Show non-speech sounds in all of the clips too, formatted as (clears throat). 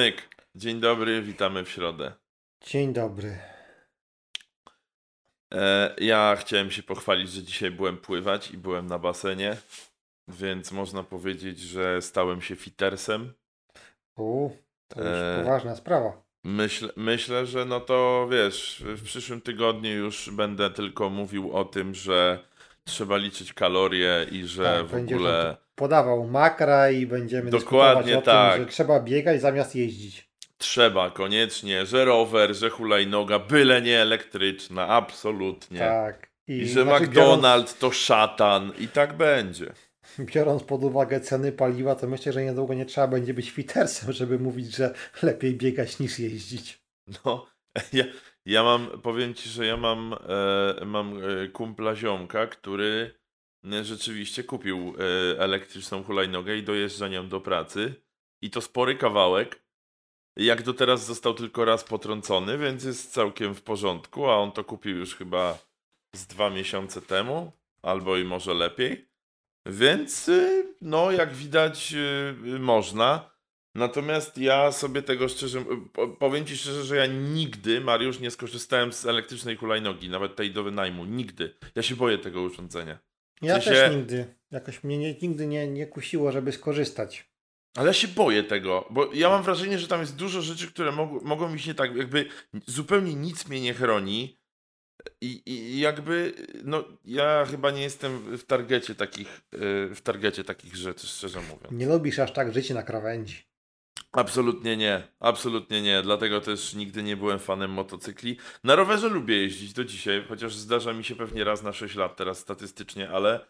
Myk, dzień dobry, witamy w środę. Dzień dobry. E, ja chciałem się pochwalić, że dzisiaj byłem pływać i byłem na basenie, więc można powiedzieć, że stałem się fitersem. U, to już E, poważna sprawa. Myśl, myślę, że no to wiesz, w przyszłym tygodniu już będę tylko mówił o tym, że trzeba liczyć kalorie i że Tak, w ogóle podawał makra i będziemy Dokładnie o tak. tym, że trzeba biegać zamiast jeździć. trzeba koniecznie, że rower, że hulajnoga, byle nie elektryczna, absolutnie. Tak. I że znaczy, McDonald's to szatan i tak będzie. Biorąc, (laughs) biorąc pod uwagę ceny paliwa, to myślę, że niedługo nie trzeba będzie być fitersem, żeby mówić, że lepiej biegać niż jeździć. No, (laughs) ja, ja mam, powiem ci, że ja mam, e, mam e, kumpla ziomka, który e, rzeczywiście kupił e, elektryczną hulajnogę i dojeżdża nią do pracy. I to spory kawałek. Jak do teraz został tylko raz potrącony, więc jest całkiem w porządku, a on to kupił już chyba z dwa miesiące temu, albo i może lepiej. Więc, y, no, jak widać, y, y, można. Natomiast ja sobie tego szczerze, po- powiem Ci szczerze, że ja nigdy, Mariusz, nie skorzystałem z elektrycznej hulajnogi, nawet tej do wynajmu. Nigdy. Ja się boję tego urządzenia. Ja sensie- też nigdy, jakoś mnie nie, nigdy nie, nie kusiło, żeby skorzystać. Ale ja się boję tego, bo ja mam wrażenie, że tam jest dużo rzeczy, które mog mogą mi się tak, jakby zupełnie nic mnie nie chroni. I, I jakby, no, ja chyba nie jestem w targecie takich, y, w targecie takich rzeczy, szczerze mówiąc. Nie lubisz aż tak żyć na krawędzi. Absolutnie nie, absolutnie nie. Dlatego też nigdy nie byłem fanem motocykli. Na rowerze lubię jeździć do dzisiaj, chociaż zdarza mi się pewnie raz na 6 lat teraz statystycznie, ale,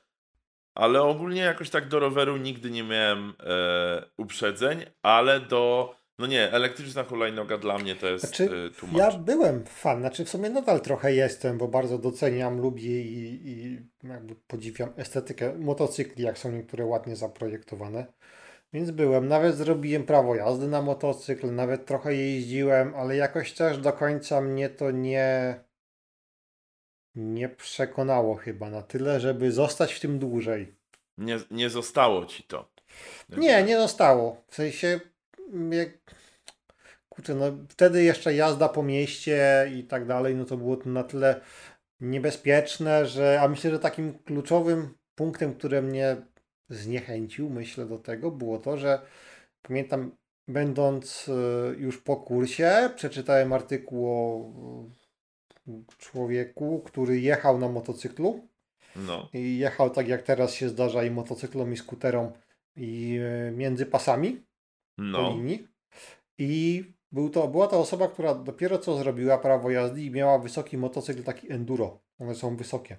ale ogólnie jakoś tak do roweru nigdy nie miałem e, uprzedzeń, ale do. No nie, elektryczna hulajnoga dla mnie to jest Znaczy, e, much. Ja byłem fan, znaczy w sumie nadal trochę jestem, bo bardzo doceniam, lubię i, i jakby podziwiam estetykę motocykli, jak są niektóre ładnie zaprojektowane. Więc byłem, nawet zrobiłem prawo jazdy na motocykl, nawet trochę jeździłem, ale jakoś też do końca mnie to nie nie przekonało chyba na tyle, żeby zostać w tym dłużej. Nie, nie zostało ci to. Nie, nie zostało. W sensie, mm, jak... kurczę, no wtedy jeszcze jazda po mieście i tak dalej, no to było to na tyle niebezpieczne, że, a myślę, że takim kluczowym punktem, które mnie zniechęcił, myślę do tego, było to, że pamiętam, będąc y, już po kursie, przeczytałem artykuł o y, człowieku, który jechał na motocyklu No, i jechał tak jak teraz się zdarza i motocyklom i skuterom i e, między pasami po no. linii. I był to, była to osoba, która dopiero co zrobiła prawo jazdy i miała wysoki motocykl, taki enduro. One są wysokie.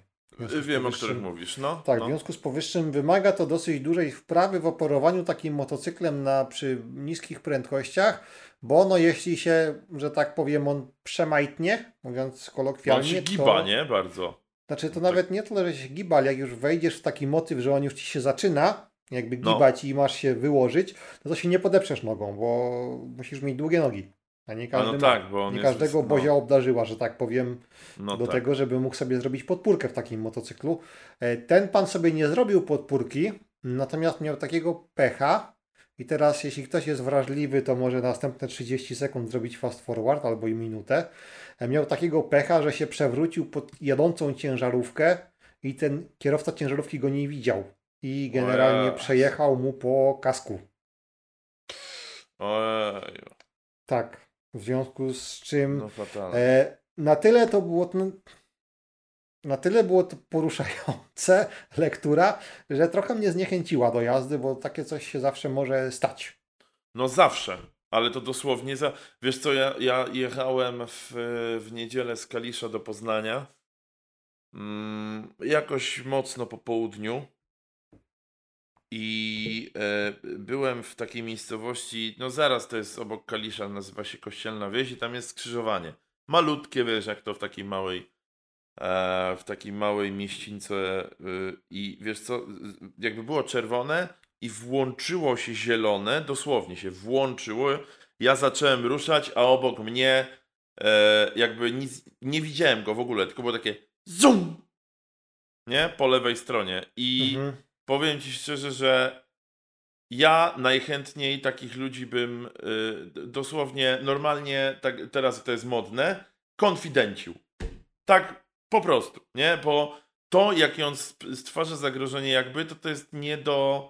Wiem, o których mówisz, no. Tak, no. w związku z powyższym wymaga to dosyć dużej wprawy w operowaniu takim motocyklem na, przy niskich prędkościach, bo no jeśli się, że tak powiem, on przemajtnie, mówiąc Bo On kolokwialnie, się to... giba, nie? Bardzo. Znaczy to Tak. nawet nie tyle, że się giba, ale jak już wejdziesz w taki motyw, że on już ci się zaczyna, jakby No. gibać i masz się wyłożyć, no to się nie podeprzesz nogą, bo musisz mieć długie nogi. A nie A no tak, bo nie jest... każdego no, Bozia obdarzyła, że tak powiem, no do tak. tego, żeby mógł sobie zrobić podpórkę w takim motocyklu. E, Ten pan sobie nie zrobił podpórki, natomiast miał takiego pecha. I teraz, jeśli ktoś jest wrażliwy, to może następne 30 sekund zrobić fast forward albo i minutę. E, Miał takiego pecha, że się przewrócił pod jadącą ciężarówkę i ten kierowca ciężarówki go nie widział. I generalnie przejechał mu po kasku. Ojej, Tak. W związku z czym no. E, na tyle to było no, na tyle było to poruszające (laughs) lektura, że trochę mnie zniechęciła do jazdy, bo takie coś się zawsze może stać. No zawsze, ale to dosłownie za... Wiesz co, ja, ja jechałem w, w niedzielę z Kalisza do Poznania. Mm, jakoś mocno po południu. I e, byłem w takiej miejscowości, no zaraz to jest obok Kalisza, nazywa się Kościelna Wieś i tam jest skrzyżowanie. Malutkie, wiesz, jak to w takiej małej, e, w takiej małej mieścińce y, i wiesz co, jakby było czerwone i włączyło się zielone, dosłownie się włączyło. Ja zacząłem ruszać, a obok mnie e, jakby nic, nie widziałem go w ogóle, tylko było takie zoom, nie, po lewej stronie i Mhm. Powiem ci szczerze, że ja najchętniej takich ludzi bym y, dosłownie normalnie, tak, teraz to jest modne, konfidencił. Tak po prostu, nie? Bo to, jakie on stwarza zagrożenie jakby, to to jest nie do...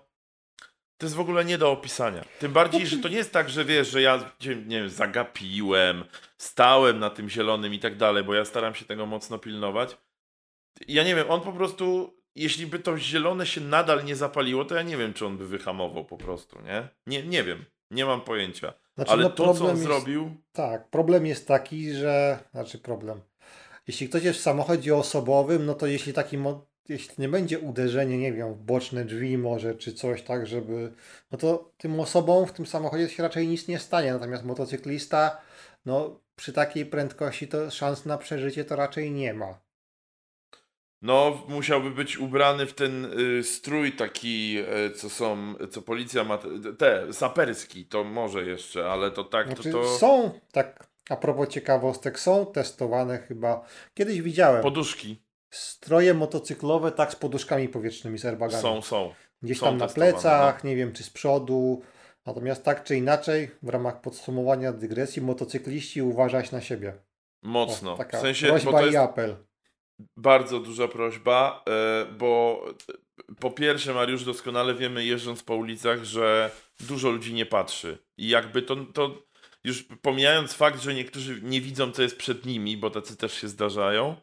To jest w ogóle nie do opisania. Tym bardziej, że to nie jest tak, że wiesz, że ja nie wiem, zagapiłem, stałem na tym zielonym i tak dalej, bo ja staram się tego mocno pilnować. Ja nie wiem, on po prostu jeśli by to zielone się nadal nie zapaliło, to ja nie wiem, czy on by wyhamował po prostu, nie? Nie, nie wiem, nie mam pojęcia. Znaczy, Ale no, to, co on jest, zrobił... Tak, problem jest taki, że... Znaczy problem. Jeśli ktoś jest w samochodzie osobowym, no to jeśli taki... Jeśli nie będzie uderzenie, nie wiem, w boczne drzwi może, czy coś tak, żeby... No to tym osobom w tym samochodzie się raczej nic nie stanie. Natomiast motocyklista, no przy takiej prędkości to szans na przeżycie to raczej nie ma. No, musiałby być ubrany w ten y, strój taki, y, co są, co policja ma, te, saperski, to może jeszcze, ale to tak, znaczy, to, to... Są, tak, a propos ciekawostek, są testowane chyba, kiedyś widziałem. Poduszki. Stroje motocyklowe tak z poduszkami powietrznymi, z airbagami. Są, są. Gdzieś są tam na plecach, no. nie wiem, czy z przodu. Natomiast tak czy inaczej, w ramach podsumowania dygresji, motocykliści uważać na siebie. Mocno. O, taka w sensie, prośba i apel bardzo duża prośba, e, bo po pierwsze, Mariusz, doskonale wiemy, jeżdżąc po ulicach, że dużo ludzi nie patrzy. I jakby to, to już pomijając fakt, że niektórzy nie widzą, co jest przed nimi, bo tacy też się zdarzają,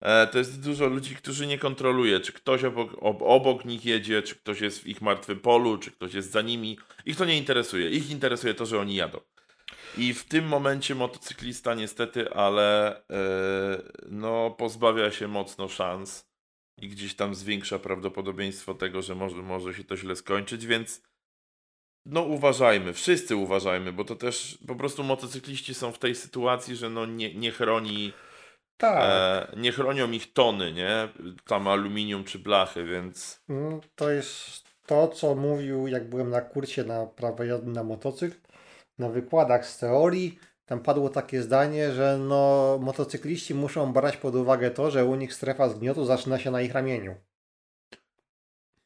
e, to jest dużo ludzi, którzy nie kontroluje, czy ktoś obok, obok nich jedzie, czy ktoś jest w ich martwym polu, czy ktoś jest za nimi. Ich to nie interesuje. Ich interesuje to, że oni jadą. I w tym momencie motocyklista niestety, ale yy, no, pozbawia się mocno szans i gdzieś tam zwiększa prawdopodobieństwo tego, że może, może się to źle skończyć, więc no uważajmy, wszyscy uważajmy, bo to też po prostu motocykliści są w tej sytuacji, że no nie, nie chroni tak. E, nie chronią ich tony, nie? Tam aluminium czy blachy, więc... Mm, to jest to, co mówił, jak byłem na kursie na prawo jazdy na motocykl, na wykładach z teorii tam padło takie zdanie, że no, motocykliści muszą brać pod uwagę to, że u nich strefa zgniotu zaczyna się na ich ramieniu.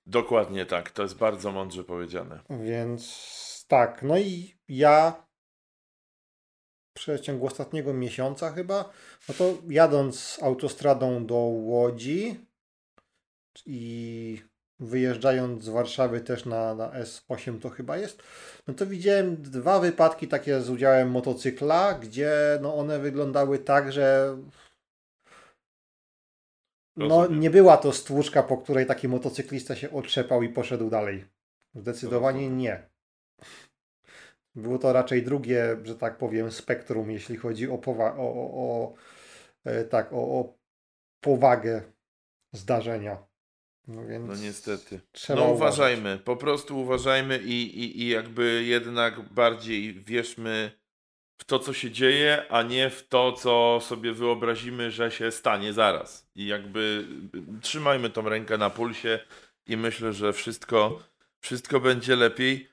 Dokładnie tak, to jest bardzo mądrze powiedziane. Więc tak, no i ja w przeciągu ostatniego miesiąca chyba, no to jadąc autostradą do Łodzi i wyjeżdżając z Warszawy też na, na S8 to chyba jest, no to widziałem dwa wypadki takie z udziałem motocykla, gdzie no one wyglądały tak, że no nie była to stłuczka, po której taki motocyklista się otrzepał i poszedł dalej. Zdecydowanie nie. Było to raczej drugie, że tak powiem, spektrum, jeśli chodzi o, powa- o, o, o e, tak, o, o powagę zdarzenia. No, więc no niestety. no uważajmy, uważać. po prostu uważajmy i, i, i jakby jednak bardziej wierzmy w to, co się dzieje, a nie w to, co sobie wyobrazimy, że się stanie zaraz. I jakby trzymajmy tą rękę na pulsie i myślę, że wszystko, wszystko będzie lepiej.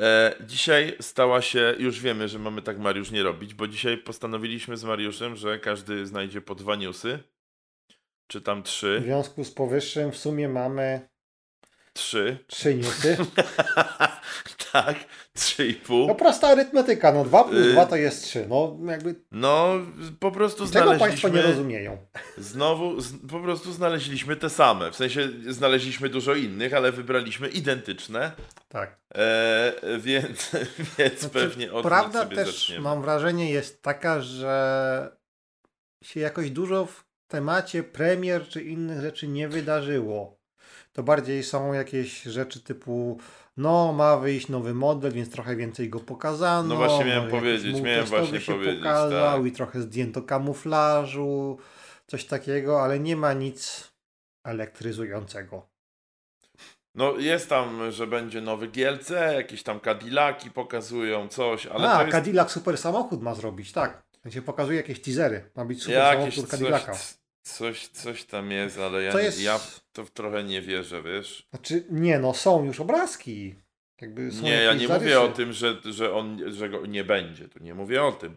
E, dzisiaj stała się, już wiemy, że mamy tak Mariusz nie robić, bo dzisiaj postanowiliśmy z Mariuszem, że każdy znajdzie po dwa newsy czy tam trzy. W związku z powyższym w sumie mamy trzy. Trzy newsy. (laughs) tak, trzy i pół. No prosta arytmetyka, no dwa plus y dwa to jest trzy. No jakby... No po prostu znaleźliśmy... Tego Państwo nie rozumieją. Znowu, z, po prostu znaleźliśmy te same. W sensie znaleźliśmy dużo innych, ale wybraliśmy identyczne. Tak. E, więc (laughs) więc znaczy, pewnie od Prawda też zaczniemy. mam wrażenie jest taka, że się jakoś dużo w temacie premier czy innych rzeczy nie wydarzyło. To bardziej są jakieś rzeczy typu no ma wyjść nowy model, więc trochę więcej go pokazano. No właśnie miałem powiedzieć, miałem właśnie się powiedzieć. pokazał tak. i trochę zdjęto kamuflażu, coś takiego, ale nie ma nic elektryzującego. No jest tam, że będzie nowy GLC, jakieś tam Cadillaki pokazują coś, ale A, jest... Cadillac super samochód ma zrobić, tak. Się pokazuje jakieś teasery. Ma być super jakieś samochód Cadillaca. Coś, Coś, coś tam jest, ale ja, to jest... ja to trochę nie wierzę, wiesz? Znaczy, nie no, są już obrazki. Nie, ja nie mówię o tym, że, że, on, że go nie będzie. Tu nie mówię o tym.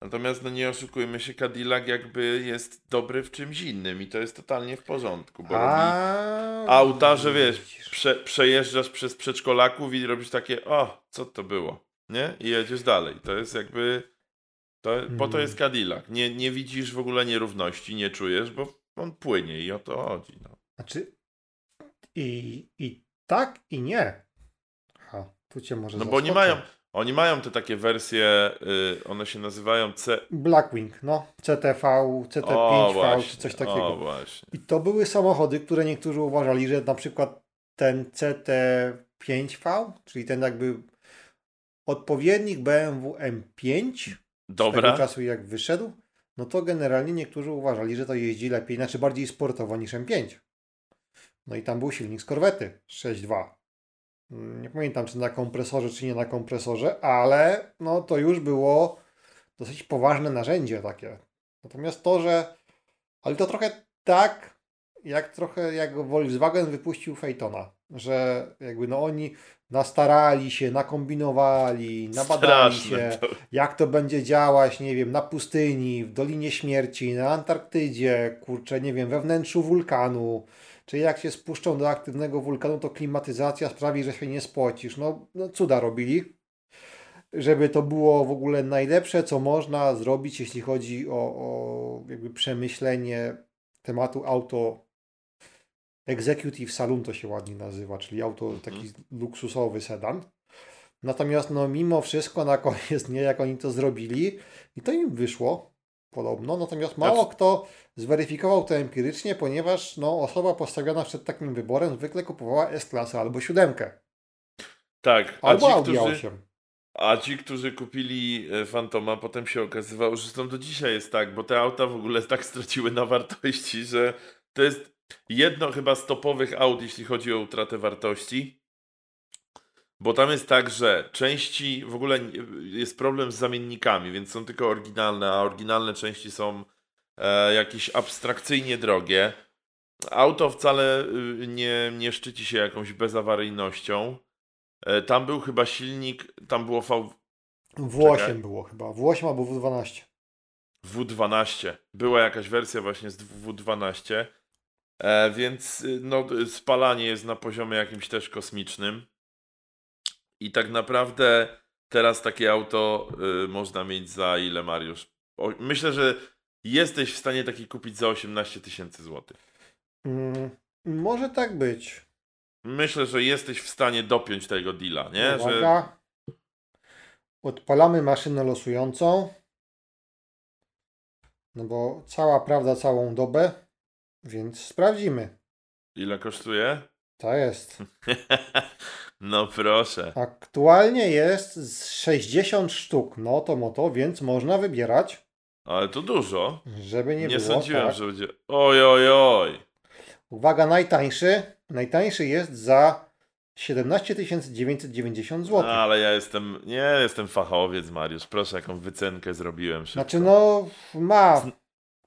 Natomiast no nie oszukujmy się, Cadillac jakby jest dobry w czymś innym i to jest totalnie w porządku, bo A... auta, że wiesz, prze, przejeżdżasz przez przedszkolaków i robisz takie, o, co to było, nie? I jedziesz dalej. To jest jakby, to, po to Mm. jest Cadillac. Nie, nie widzisz w ogóle nierówności, nie czujesz, bo on płynie i o to chodzi. No. Znaczy i, i tak i nie. Ha, tu cię może No bo oni mają, oni mają te takie wersje, y, one się nazywają C... Blackwing, no. CTV, CT5V O, czy coś takiego. O, właśnie. I to były samochody, które niektórzy uważali, że na przykład ten CT5V, czyli ten jakby odpowiednik BMW M5 z tego Dobra. czasu jak wyszedł, no to generalnie niektórzy uważali, że to jeździ lepiej, znaczy bardziej sportowo niż M5. No i tam był silnik z korwety 6.2. Mm, Nie pamiętam czy na kompresorze, czy nie na kompresorze, ale no to już było dosyć poważne narzędzie takie. Natomiast to, że ale to trochę tak, jak trochę jak Volkswagen wypuścił Phaetona, że jakby no oni nastarali się, nakombinowali, nabadali Straszne się, to. jak to będzie działać, nie wiem, na pustyni, w Dolinie Śmierci, na Antarktydzie, kurczę, nie wiem, we wnętrzu wulkanu, czy jak się spuszczą do aktywnego wulkanu, to klimatyzacja sprawi, że się nie spocisz. No, no cuda robili, żeby to było w ogóle najlepsze, co można zrobić, jeśli chodzi o, o jakby przemyślenie tematu auto Executive Saloon to się ładnie nazywa, czyli auto taki luksusowy sedan. Natomiast no mimo wszystko na koniec nie, jak oni to zrobili i to im wyszło podobno, natomiast mało Znaczy- kto zweryfikował to empirycznie, ponieważ no, osoba postawiona przed takim wyborem zwykle kupowała S-klasę albo siódemkę, Tak, a albo ci, Audi którzy, A8. a ci, którzy kupili e, Fantoma, potem się okazywało, że zresztą do dzisiaj jest tak, bo te auta w ogóle tak straciły na wartości, że to jest jedno chyba z topowych aut, jeśli chodzi o utratę wartości. Bo tam jest tak, że części w ogóle jest problem z zamiennikami, więc są tylko oryginalne, a oryginalne części są e, jakieś abstrakcyjnie drogie. Auto wcale y, nie, nie szczyci się jakąś bezawaryjnością. E, Tam był chyba silnik, tam było V, W8 Czekaj. było chyba, W8 albo W12. W12. Była jakaś wersja właśnie z W12. E, więc y, no, spalanie jest na poziomie jakimś też kosmicznym. I tak naprawdę teraz takie auto y, można mieć za ile, Mariusz? O, myślę, że jesteś w stanie taki kupić za 18 tysięcy złotych. Mm, może tak być. Myślę, że jesteś w stanie dopiąć tego deala, nie? Że. Odpalamy maszynę losującą. No bo cała prawda całą dobę, więc sprawdzimy. ile kosztuje? To jest. (laughs) no proszę. Aktualnie jest z 60 sztuk. No to moto, więc można wybierać, Ale to dużo. żeby nie, Nie, było. sądziłem, tak. że będzie. Oj, oj, oj. Uwaga, najtańszy. Najtańszy jest za 17 990 zł. Ale ja jestem. Nie jestem fachowiec, Mariusz. Proszę, jaką wycenkę zrobiłem szybko. Znaczy, no, ma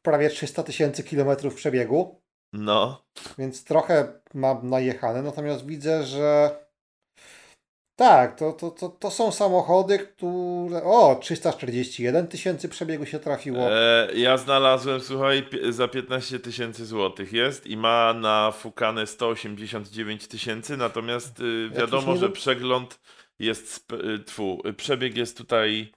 prawie 300 tysięcy kilometrów przebiegu. No. więc trochę mam najechane, natomiast widzę, że tak, to, to, to, to są samochody, które. O, 341 tysięcy przebiegu się trafiło. E, ja znalazłem, słuchaj, za 15 tysięcy złotych jest i ma na fukane 189 tysięcy, natomiast y, wiadomo, że przegląd jest. Y, tfu, y, przebieg jest tutaj.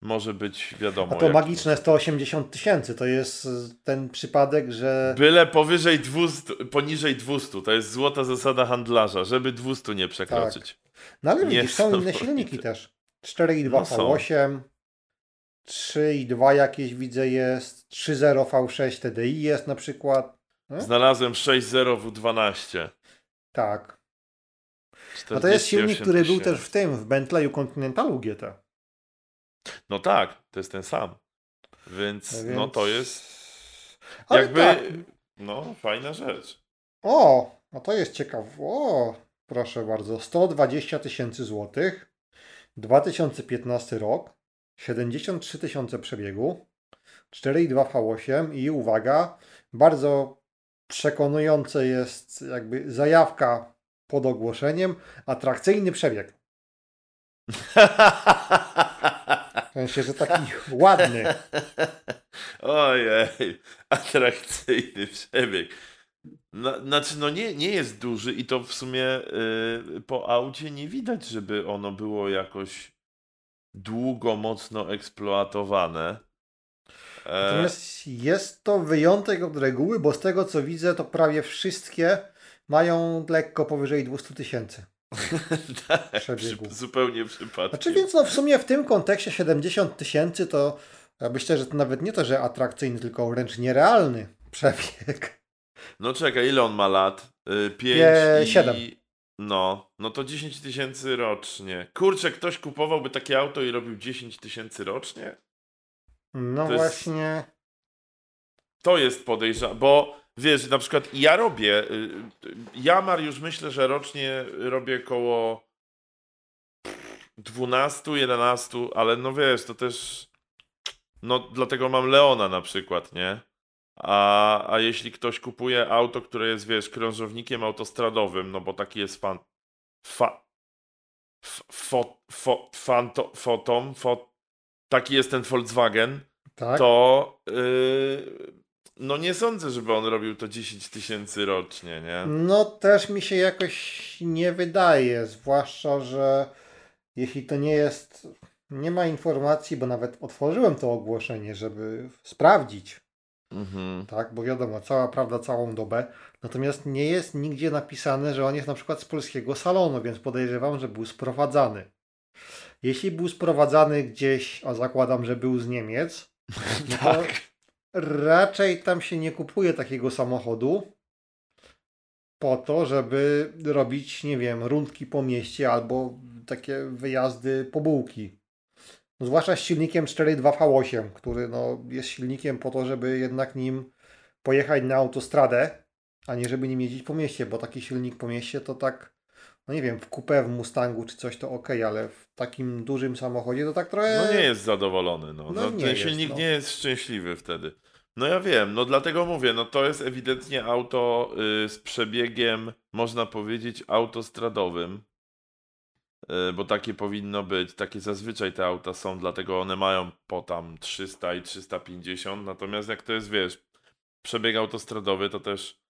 Może być wiadomo. A to magiczne 180 tysięcy. To jest y, ten przypadek, że. Byle powyżej 200, poniżej 200. To jest złota zasada handlarza, żeby 200 nie przekroczyć. No ale widzisz, są inne silniki też. 4,2 No są. V8, 3,2 jakieś widzę jest, 3,0 V6 TDI jest na przykład. No? Znalazłem 6.0 W12. Tak. A to jest silnik, 48 który był też w tym, w Bentleyu Continentalu GT. No tak, to jest ten sam. Więc, no Więc- to jest Ale jakby, tak. no fajna rzecz. O, a to jest ciekawe. O, proszę bardzo. 120 tysięcy złotych. 2015 rok. 73 tysiące przebiegu. 4,2 V8 i uwaga, bardzo przekonujące jest jakby zajawka pod ogłoszeniem. Atrakcyjny przebieg. (laughs) sensie, że taki ładny. (laughs) Ojej, atrakcyjny przebieg. No, znaczy, no nie, nie jest duży i to w sumie y, po aucie nie widać, żeby ono było jakoś długo, mocno eksploatowane. E, Natomiast jest to wyjątek od reguły, bo z tego co widzę, to prawie wszystkie mają lekko powyżej 200 tysięcy. (laughs) tak, przy, zupełnie przypadkiem. Znaczy, więc no w sumie w tym kontekście 70 tysięcy to ja myślę, że to nawet nie to, że atrakcyjny, tylko wręcz nierealny przebieg. No czekaj, ile on ma lat? 5 yy, i... 7. No, no to 10 tysięcy rocznie. Kurczę, ktoś kupowałby takie auto i robił 10 tysięcy rocznie? No to właśnie. Jest, to jest podejrzane, bo wiesz, na przykład ja robię, y, ja Mariusz myślę, że rocznie robię koło 12, 11, ale no wiesz, to też, no dlatego mam Leona na przykład, nie? A, a jeśli ktoś kupuje auto, które jest, wiesz, krążownikiem autostradowym, no bo taki jest fan, fa, fo, fo, fanto, fotom, fo, taki jest ten Volkswagen, tak? to yy, no nie sądzę, żeby on robił to 10 tysięcy rocznie, nie? No też mi się jakoś nie wydaje, zwłaszcza, że jeśli to nie jest, nie ma informacji, bo nawet otworzyłem to ogłoszenie, żeby sprawdzić, Mhm. Tak, bo wiadomo, cała prawda całą dobę. Natomiast nie jest nigdzie napisane, że on jest na przykład z polskiego salonu, więc podejrzewam, że był sprowadzany. Jeśli był sprowadzany gdzieś, a zakładam, że był z Niemiec, (laughs) no tak. Raczej tam się nie kupuje takiego samochodu po to, żeby robić, nie wiem, rundki po mieście albo takie wyjazdy po bułki. No, zwłaszcza z silnikiem 4.2 V8, który no, jest silnikiem po to, żeby jednak nim pojechać na autostradę, a nie żeby nim jeździć po mieście, bo taki silnik po mieście to tak, no nie wiem, w kupę, w Mustangu czy coś to ok, ale w takim dużym samochodzie to tak trochę... No nie jest zadowolony, no. no, no ten silnik no. nie jest szczęśliwy wtedy. No ja wiem, no dlatego mówię, no to jest ewidentnie auto y, z przebiegiem, można powiedzieć, autostradowym. E, bo takie powinno być, takie zazwyczaj te auta są, dlatego one mają po tam 300 i 350, natomiast jak to jest, wiesz, przebieg autostradowy, to też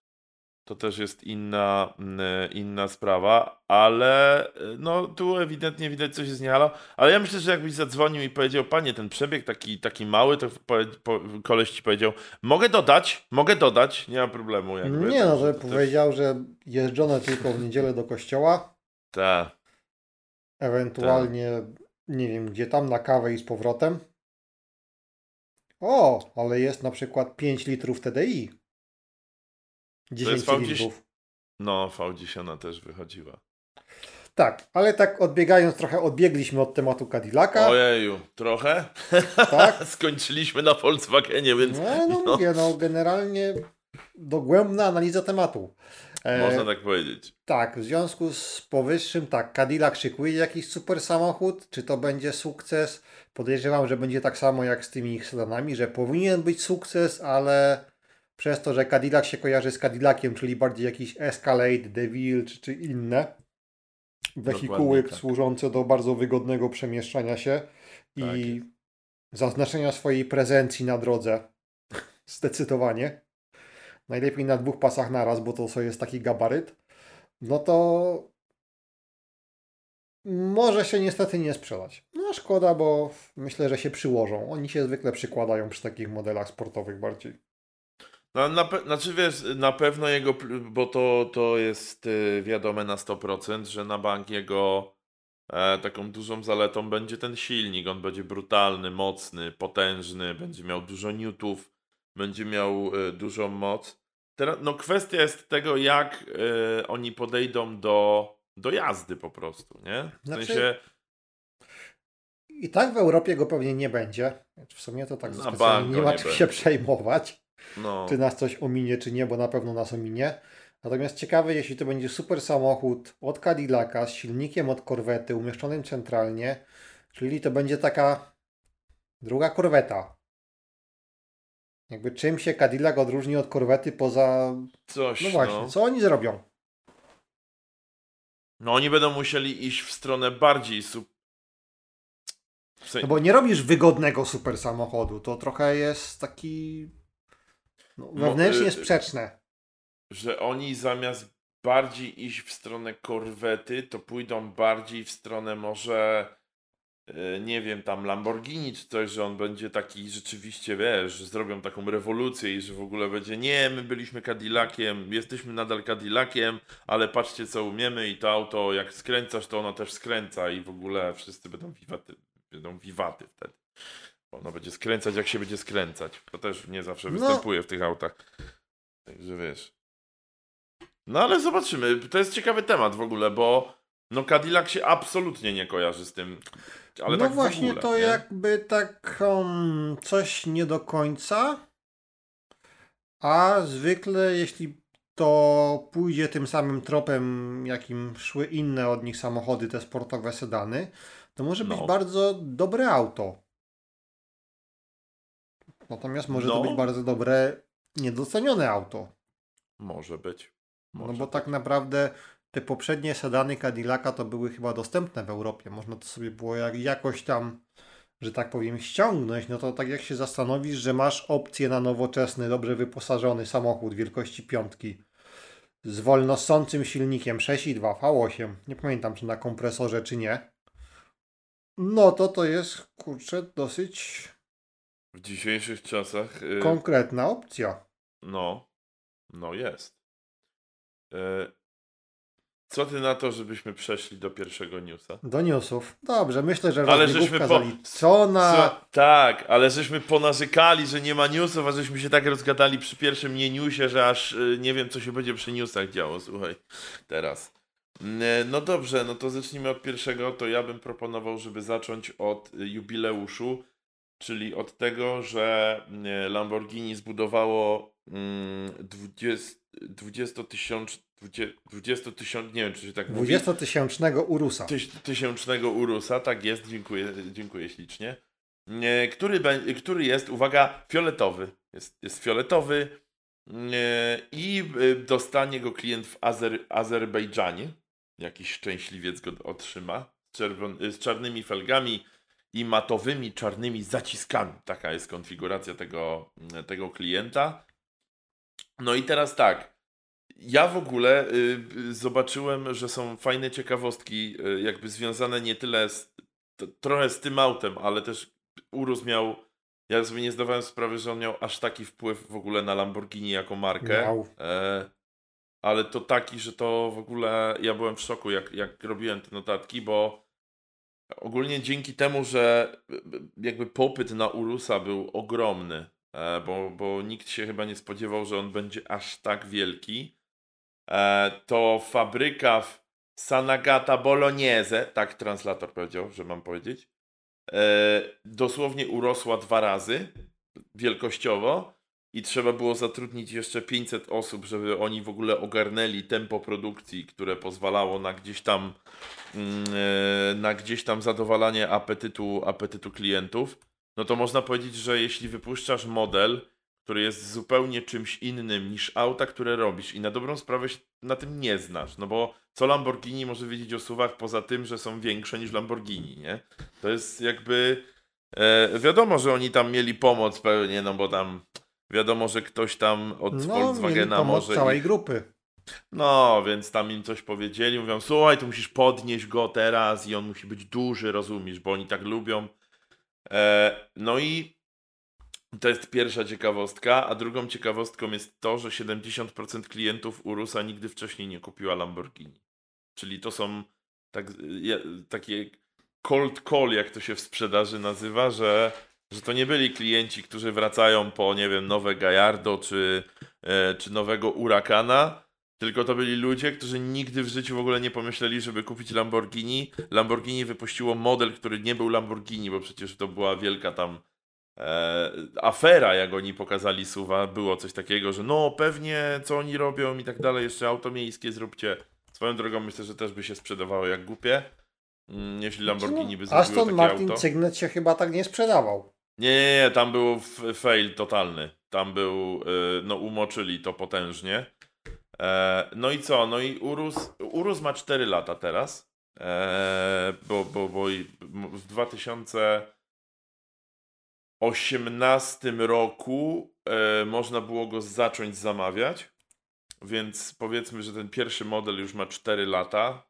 to też jest inna, mm, inna sprawa, ale e, no tu ewidentnie widać coś nie halo, ale ja myślę, że jakbyś zadzwonił i powiedział, panie, ten przebieg taki, taki mały, to po, po, koleś ci powiedział, mogę dodać, mogę dodać, nie ma problemu. Jakby, nie, no, że powiedział, że jeżdżone tylko w niedzielę do kościoła. Tak. Ewentualnie, tak. nie wiem, gdzie tam na kawę i z powrotem. O, ale jest na przykład 5 litrów TDI. 10 V10... litrów. No, V10 też wychodziła. Tak, ale tak odbiegając trochę, odbiegliśmy od tematu Cadillaca. Ojeju, trochę? Tak. (laughs) Skończyliśmy na Volkswagenie, więc... No, no, no. mówię, no generalnie dogłębna analiza tematu. E, Można tak powiedzieć. Tak, w związku z powyższym, tak, Cadillac szykuje jakiś super samochód. Czy to będzie sukces? Podejrzewam, że będzie tak samo jak z tymi ich sedanami, że powinien być sukces, ale przez to, że Cadillac się kojarzy z Cadillaciem, czyli bardziej jakiś Escalade, DeVille czy, czy inne wehikuły tak. służące do bardzo wygodnego przemieszczania się tak. i zaznaczenia swojej prezencji na drodze. (laughs) Zdecydowanie najlepiej na dwóch pasach naraz, bo to jest taki gabaryt, no to może się niestety nie sprzedać. No szkoda, bo myślę, że się przyłożą. Oni się zwykle przykładają przy takich modelach sportowych bardziej. No, na znaczy wiesz, na pewno jego, bo to, to jest y, wiadome na 100%, że na bank jego e, taką dużą zaletą będzie ten silnik. On będzie brutalny, mocny, potężny, będzie miał dużo newtów, będzie miał y, dużą moc. Teraz, no kwestia jest tego, jak y, oni podejdą do, do jazdy po prostu, nie? W znaczy, sensie... I tak w Europie go pewnie nie będzie. W sumie to tak specjalnie nie ma czym się przejmować. No. Czy nas coś ominie, czy nie, bo na pewno nas ominie. Natomiast ciekawe, jeśli to będzie super samochód od Cadillaca z silnikiem od korwety umieszczonym centralnie, czyli to będzie taka druga korweta, jakby czym się Cadillac odróżni od korwety poza... Coś, No właśnie, no. co oni zrobią? No oni będą musieli iść w stronę bardziej sub... W sensie, No bo nie robisz wygodnego super samochodu, to trochę jest taki no, wewnętrznie y- sprzeczne. że oni zamiast bardziej iść w stronę korwety, to pójdą bardziej w stronę może e, nie wiem, tam Lamborghini czy coś, że on będzie taki rzeczywiście, wiesz, że zrobią taką rewolucję i że w ogóle będzie, nie, my byliśmy Cadillaciem, jesteśmy nadal Cadillaciem, ale patrzcie co umiemy i to auto jak skręcasz, to ono też skręca i w ogóle wszyscy będą wiwaty, będą wiwaty wtedy. Ono będzie skręcać jak się będzie skręcać. To też nie zawsze No. występuje w tych autach. Także wiesz. No ale zobaczymy. To jest ciekawy temat w ogóle, bo no Cadillac się absolutnie nie kojarzy z tym. Ale no tak właśnie ogóle, to nie? jakby tak um, coś nie do końca. A zwykle jeśli to pójdzie tym samym tropem, jakim szły inne od nich samochody, te sportowe sedany, to może być No. bardzo dobre auto. Natomiast może to No. być bardzo dobre, niedocenione auto. Może być. No Może bo tak naprawdę te poprzednie sedany Cadillaca to były chyba dostępne w Europie. Można to sobie było jak, jakoś tam, że tak powiem, ściągnąć. No to tak jak się zastanowisz, że masz opcję na nowoczesny, dobrze wyposażony samochód wielkości piątki z wolnosącym silnikiem 6,2 V8. Nie pamiętam czy na kompresorze czy nie. No to to jest kurczę dosyć W dzisiejszych czasach. y, konkretna opcja. no. No jest. E, co ty na to, żebyśmy przeszli do pierwszego newsa? Do newsów. Dobrze, myślę, że Ale żeśmy po- zaliczona. Co? Tak, ale żeśmy ponarzekali, że nie ma newsów, a żeśmy się tak rozgadali przy pierwszym nie newsie, że aż y, nie wiem, co się będzie przy newsach działo, słuchaj, teraz. Mm, No dobrze, no to zacznijmy od pierwszego. To ja bym proponował, żeby zacząć od y, jubileuszu, czyli od tego, że y, Lamborghini zbudowało mm, 20 20-tysiąc, 20 tysiąc, nie wiem, czy się tak mówi. 20-tysięcznego Urusa. Tyś, tysiącznego Urusa, tak jest, dziękuję, dziękuję ślicznie. E, Który, który jest, uwaga, fioletowy. Jest, jest fioletowy e, i e, dostanie go klient w Azer, Azerbejdżanie. Jakiś szczęśliwiec go otrzyma. Z, czerwon, z czarnymi felgami i matowymi czarnymi zaciskami. Taka jest konfiguracja tego, tego klienta. No i teraz tak. Ja w ogóle y, y, zobaczyłem, że są fajne ciekawostki, y, jakby związane nie tyle z, t, trochę z tym autem, ale też Urus miał. Ja sobie nie zdawałem sprawy, że on miał aż taki wpływ w ogóle na Lamborghini jako markę. Miał. E, ale to taki, że to w ogóle ja byłem w szoku, jak, jak robiłem te notatki, bo ogólnie dzięki temu, że y, jakby popyt na Urusa był ogromny, e, bo, bo nikt się chyba nie spodziewał, że on będzie aż tak wielki, e, to fabryka w Sanagata Bolognese, tak translator powiedział, że mam powiedzieć, e, dosłownie urosła dwa razy wielkościowo i trzeba było zatrudnić jeszcze 500 osób, żeby oni w ogóle ogarnęli tempo produkcji, które pozwalało na gdzieś tam e, na gdzieś tam zadowalanie apetytu, apetytu klientów, no to można powiedzieć, że jeśli wypuszczasz model, który jest zupełnie czymś innym niż auta, które robisz i na dobrą sprawę się na tym nie znasz, no bo co Lamborghini może wiedzieć o suwach poza tym, że są większe niż Lamborghini, nie? To jest jakby e, wiadomo, że oni tam mieli pomoc pewnie, no bo tam wiadomo, że ktoś tam od No, mieli Volkswagena pomoc może całej ich- grupy. No, więc tam im coś powiedzieli, mówią, słuchaj, tu musisz podnieść go teraz i on musi być duży, rozumiesz, bo oni tak lubią. E, no i to jest pierwsza ciekawostka, a drugą ciekawostką jest to, że 70% klientów Urusa nigdy wcześniej nie kupiła Lamborghini. Czyli to są tak, takie cold call, jak to się w sprzedaży nazywa, że, że to nie byli klienci, którzy wracają po, nie wiem, nowe Gallardo czy, e, czy nowego Urakana, tylko to byli ludzie, którzy nigdy w życiu w ogóle nie pomyśleli, żeby kupić Lamborghini. Lamborghini wypuściło model, który nie był Lamborghini, bo przecież to była wielka tam e, afera, jak oni pokazali suwa. Było coś takiego, że no pewnie co oni robią i tak dalej, jeszcze auto miejskie zróbcie. Swoją drogą myślę, że też by się sprzedawało jak głupie. Mm, Jeśli Lamborghini by zrobiło Aston takie Martin auto. Cygnet się chyba tak nie sprzedawał. Nie, nie, nie, tam był fail totalny. Tam był, y, no umoczyli to potężnie. E, no i co? No i Urus, Urus ma 4 lata teraz. E, bo, bo, bo w 2000, 2018 roku e, można było go zacząć zamawiać. Więc powiedzmy, że ten pierwszy model już ma 4 lata.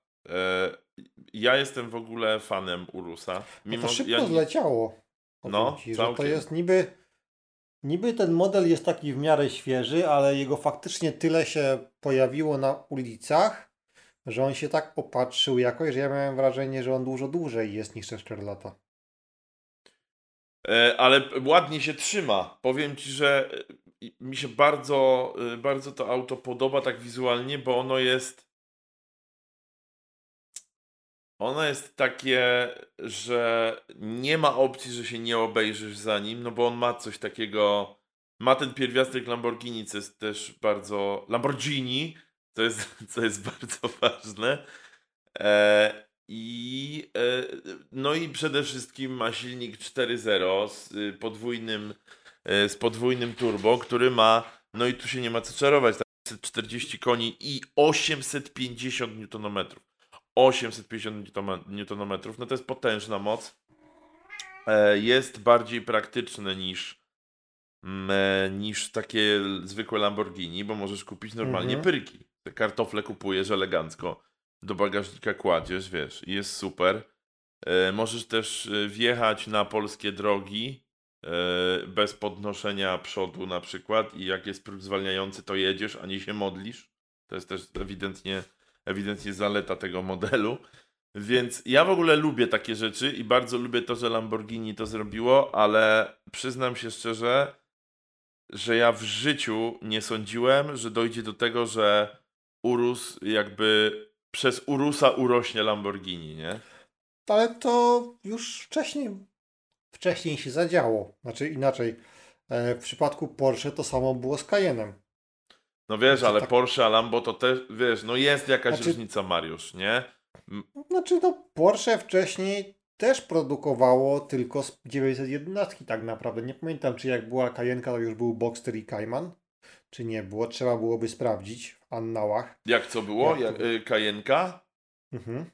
Ja jestem w ogóle fanem Urusa. Mimo, no to szybko ja... zleciało. No, ci, to jest niby, niby ten model jest taki w miarę świeży, ale jego faktycznie tyle się pojawiło na ulicach, że on się tak opatrzył jakoś, że ja miałem wrażenie, że on dużo dłużej jest niż te 4 lata. E, ale ładnie się trzyma. Powiem ci, że e, mi się bardzo, e, bardzo to auto podoba tak wizualnie, bo ono jest. Ono jest takie, że nie ma opcji, że się nie obejrzysz za nim, no bo on ma coś takiego. Ma ten pierwiastek Lamborghini, co jest też bardzo. Lamborghini, to jest, (laughs) co jest bardzo ważne. E, i, e, no i przede wszystkim ma silnik 4.0 z y, podwójnym, e, z podwójnym turbo, który ma, no i tu się nie ma co czarować, 40 koni i 850 Nm. 850 Nm, no to jest potężna moc. E, jest bardziej praktyczne niż, mm, niż takie zwykłe Lamborghini, bo możesz kupić normalnie mhm. pyrki. Te kartofle kupujesz elegancko do bagażnika kładziesz, wiesz, i jest super. E, możesz też e, wjechać na polskie drogi e, bez podnoszenia przodu na przykład i jak jest próg zwalniający, to jedziesz, a nie się modlisz. To jest też ewidentnie, ewidentnie zaleta tego modelu. Więc ja w ogóle lubię takie rzeczy i bardzo lubię to, że Lamborghini to zrobiło, ale przyznam się szczerze, że ja w życiu nie sądziłem, że dojdzie do tego, że Urus jakby przez Urusa urośnie Lamborghini, nie? Ale to już wcześniej, wcześniej się zadziało. Znaczy inaczej, e, w przypadku Porsche to samo było z Cayenne'em. No wiesz, ale tak... Porsche, a Lambo to też, wiesz, no jest jakaś znaczy... różnica, Mariusz, nie? Znaczy, no Porsche wcześniej też produkowało tylko z 911 tak naprawdę. Nie pamiętam, czy jak była Cayenne'ka, to już był Boxster i Cayman czy nie było. Trzeba byłoby sprawdzić w annałach. Jak co było? Jak to... Y, kajenka? Mhm.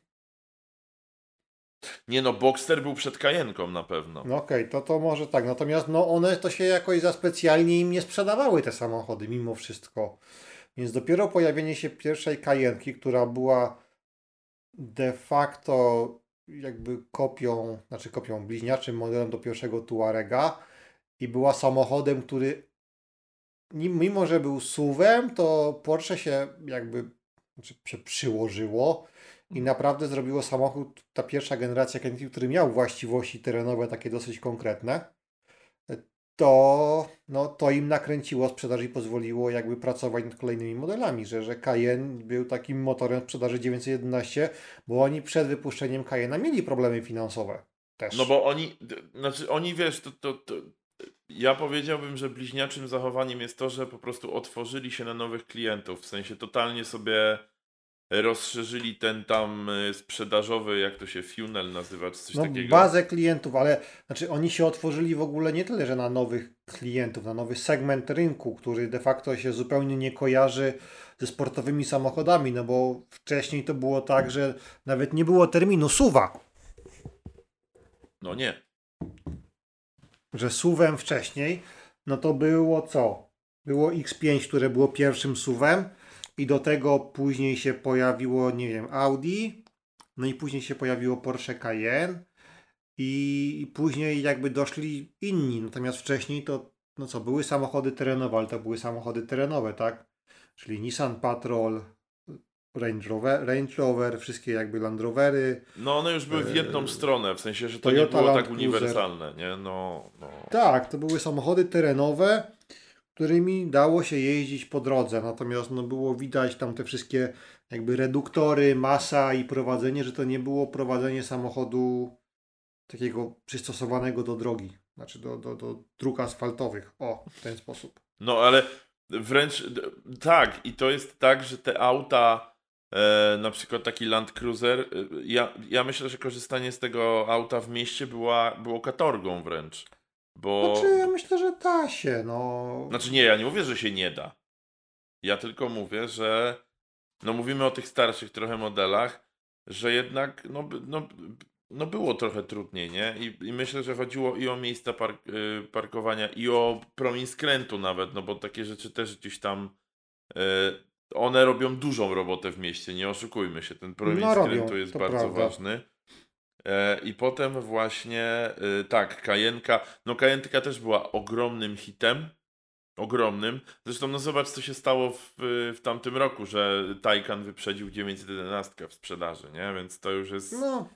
Nie no, Boxster był przed Kajenką na pewno. No okej, okay, to, to może tak. Natomiast no one to się jakoś za specjalnie im nie sprzedawały te samochody mimo wszystko. Więc dopiero pojawienie się pierwszej Kajenki, która była de facto jakby kopią, znaczy kopią bliźniaczym modelem do pierwszego Tuarega i była samochodem, który mimo że był suwem, to Porsche się jakby znaczy się przyłożyło i naprawdę zrobiło samochód, ta pierwsza generacja Kentucky, który miał właściwości terenowe takie dosyć konkretne, to, no, to im nakręciło sprzedaż i pozwoliło jakby pracować nad kolejnymi modelami, że, że Cayenne był takim motorem sprzedaży 911, bo oni przed wypuszczeniem Cayenne'a mieli problemy finansowe też. No bo oni, znaczy oni wiesz, to, to, to ja powiedziałbym, że bliźniaczym zachowaniem jest to, że po prostu otworzyli się na nowych klientów. W sensie totalnie sobie rozszerzyli ten tam y, sprzedażowy, jak to się funnel nazywa, czy coś no, takiego. Bazę klientów, ale znaczy oni się otworzyli w ogóle nie tyle, że na nowych klientów, na nowy segment rynku, który de facto się zupełnie nie kojarzy ze sportowymi samochodami, no bo wcześniej to było tak, że nawet nie było terminu suwa. No nie że suwem wcześniej, no to było co? Było X5, które było pierwszym suwem i do tego później się pojawiło, nie wiem, Audi, no i później się pojawiło Porsche Cayenne i, później jakby doszli inni, natomiast wcześniej to, no co, były samochody terenowe, ale to były samochody terenowe, tak? Czyli Nissan Patrol, Range Rover, Range Rover, wszystkie jakby Land Rovery. No one już były w jedną e, stronę, w sensie, że to Toyota nie było Land tak uniwersalne, nie? No, no. Tak, to były samochody terenowe, którymi dało się jeździć po drodze, natomiast no było widać tam te wszystkie jakby reduktory, masa i prowadzenie, że to nie było prowadzenie samochodu takiego przystosowanego do drogi, znaczy do, do, do dróg asfaltowych, o, w ten sposób. No ale wręcz tak i to jest tak, że te auta e, na przykład taki Land Cruiser, e, ja, ja myślę, że korzystanie z tego auta w mieście była, było katorgą wręcz. Bo... Znaczy, ja myślę, że da się, no. Znaczy nie, ja nie mówię, że się nie da. Ja tylko mówię, że no mówimy o tych starszych trochę modelach, że jednak no, no no było trochę trudniej, nie? I, I, myślę, że chodziło i o miejsca park, y, parkowania, i o promień skrętu nawet, no bo takie rzeczy też gdzieś tam y, one robią dużą robotę w mieście, nie oszukujmy się. Ten promień no, skrętu robią, jest bardzo prawda. ważny. E, I potem właśnie, y, tak, Kajenka. No Kajenka też była ogromnym hitem. Ogromnym. Zresztą no zobacz, co się stało w, w tamtym roku, że Taycan wyprzedził 911 w sprzedaży, nie? Więc to już jest... No.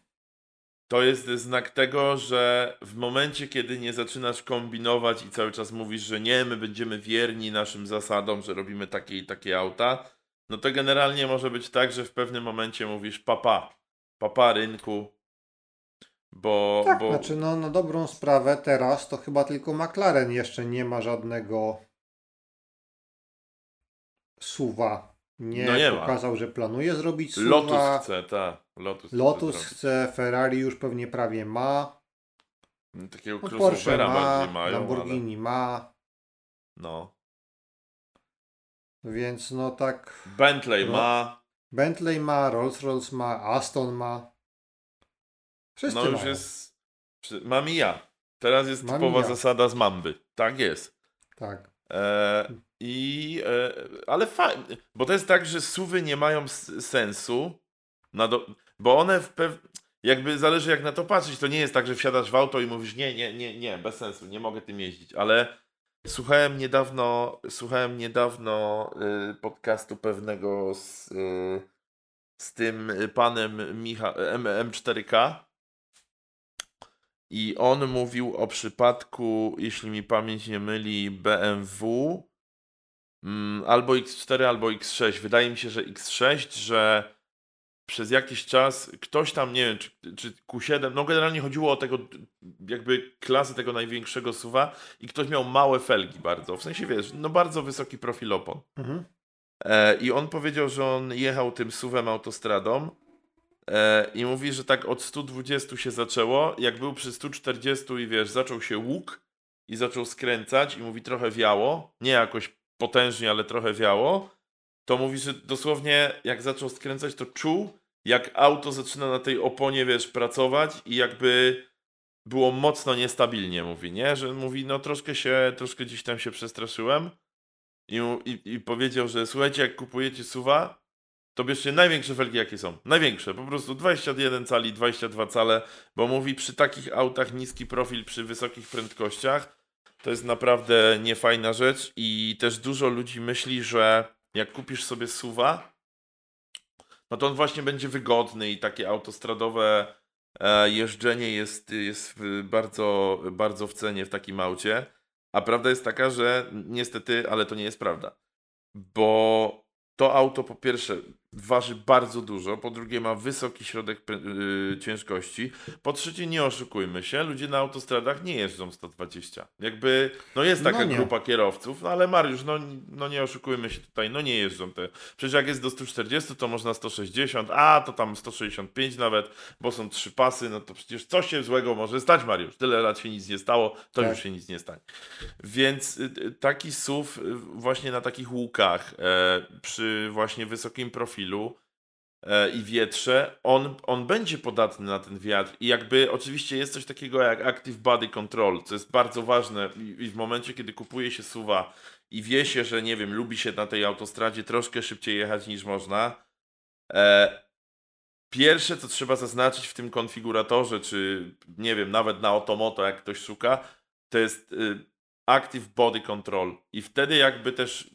To jest znak tego, że w momencie, kiedy nie zaczynasz kombinować i cały czas mówisz, że nie, my będziemy wierni naszym zasadom, że robimy takie i takie auta, no to generalnie może być tak, że w pewnym momencie mówisz papa, papa rynku, bo, tak, bo... znaczy no, na dobrą sprawę teraz to chyba tylko McLaren jeszcze nie ma żadnego suwa. Nie, no nie pokazał, ma. że planuje zrobić suwa. Lotus chce, tak. Lotus, Lotus chce, Ferrari już pewnie prawie ma. No, takiego no, Porsche ma, mają, Lamborghini ale... ma. No. Więc no tak. Bentley no, ma. Bentley ma, Rolls-Royce ma, Aston ma. Wszyscy no już mają. jest. Mam i ja. Teraz jest mam typowa ja. zasada z mamby. Tak jest. Tak. E, I. E, ale fajnie. Bo to jest tak, że suwy nie mają sensu. Na do, bo one w pew... jakby zależy jak na to patrzeć. To nie jest tak, że wsiadasz w auto i mówisz nie, nie, nie, nie, bez sensu, nie mogę tym jeździć. Ale słuchałem niedawno, słuchałem niedawno y, podcastu pewnego z, y, z tym panem Micha M, M4K i on mówił o przypadku, jeśli mi pamięć nie myli, BMW mm, albo X4, albo X6. Wydaje mi się, że X6, że przez jakiś czas ktoś tam, nie wiem, czy, czy Q7, no generalnie chodziło o tego, jakby klasę tego największego suwa i ktoś miał małe felgi bardzo, w sensie wiesz, no bardzo wysoki profil opon. Mhm. E, I on powiedział, że on jechał tym suwem autostradą i mówi, że tak od 120 się zaczęło, jak był przy 140 i wiesz, zaczął się łuk i zaczął skręcać i mówi trochę wiało, nie jakoś potężnie, ale trochę wiało, to mówi, że dosłownie jak zaczął skręcać, to czuł, jak auto zaczyna na tej oponie, wiesz, pracować i jakby było mocno niestabilnie, mówi, nie? Że mówi, no troszkę się, troszkę gdzieś tam się przestraszyłem. I, i, i powiedział, że słuchajcie, jak kupujecie suwa, to bierzcie największe felgi, jakie są. Największe, po prostu 21 cali, 22 cale, bo mówi, przy takich autach niski profil, przy wysokich prędkościach, to jest naprawdę niefajna rzecz i też dużo ludzi myśli, że jak kupisz sobie suwa, no to on właśnie będzie wygodny i takie autostradowe e, jeżdżenie jest, jest bardzo, bardzo w cenie w takim aucie. A prawda jest taka, że niestety, ale to nie jest prawda. Bo to auto po pierwsze waży bardzo dużo, po drugie ma wysoki środek yy, ciężkości, po trzecie nie oszukujmy się, ludzie na autostradach nie jeżdżą 120. Jakby, no jest taka no grupa kierowców, no ale Mariusz, no, no nie oszukujmy się tutaj, no nie jeżdżą te. Przecież jak jest do 140, to można 160, a to tam 165 nawet, bo są trzy pasy, no to przecież coś się złego może stać, Mariusz. Tyle lat się nic nie stało, to tak. już się nic nie stanie. Więc y, y, taki SUV y, właśnie na takich łukach, e, przy właśnie wysokim profilu, profilu e, i wietrze, on, on będzie podatny na ten wiatr. I jakby oczywiście jest coś takiego jak Active Body Control, co jest bardzo ważne. I, w momencie, kiedy kupuje się suwa i wie się, że nie wiem, lubi się na tej autostradzie troszkę szybciej jechać niż można. E, pierwsze, co trzeba zaznaczyć w tym konfiguratorze, czy nie wiem, nawet na Otomoto, jak ktoś szuka, to jest y, Active Body Control. I wtedy jakby też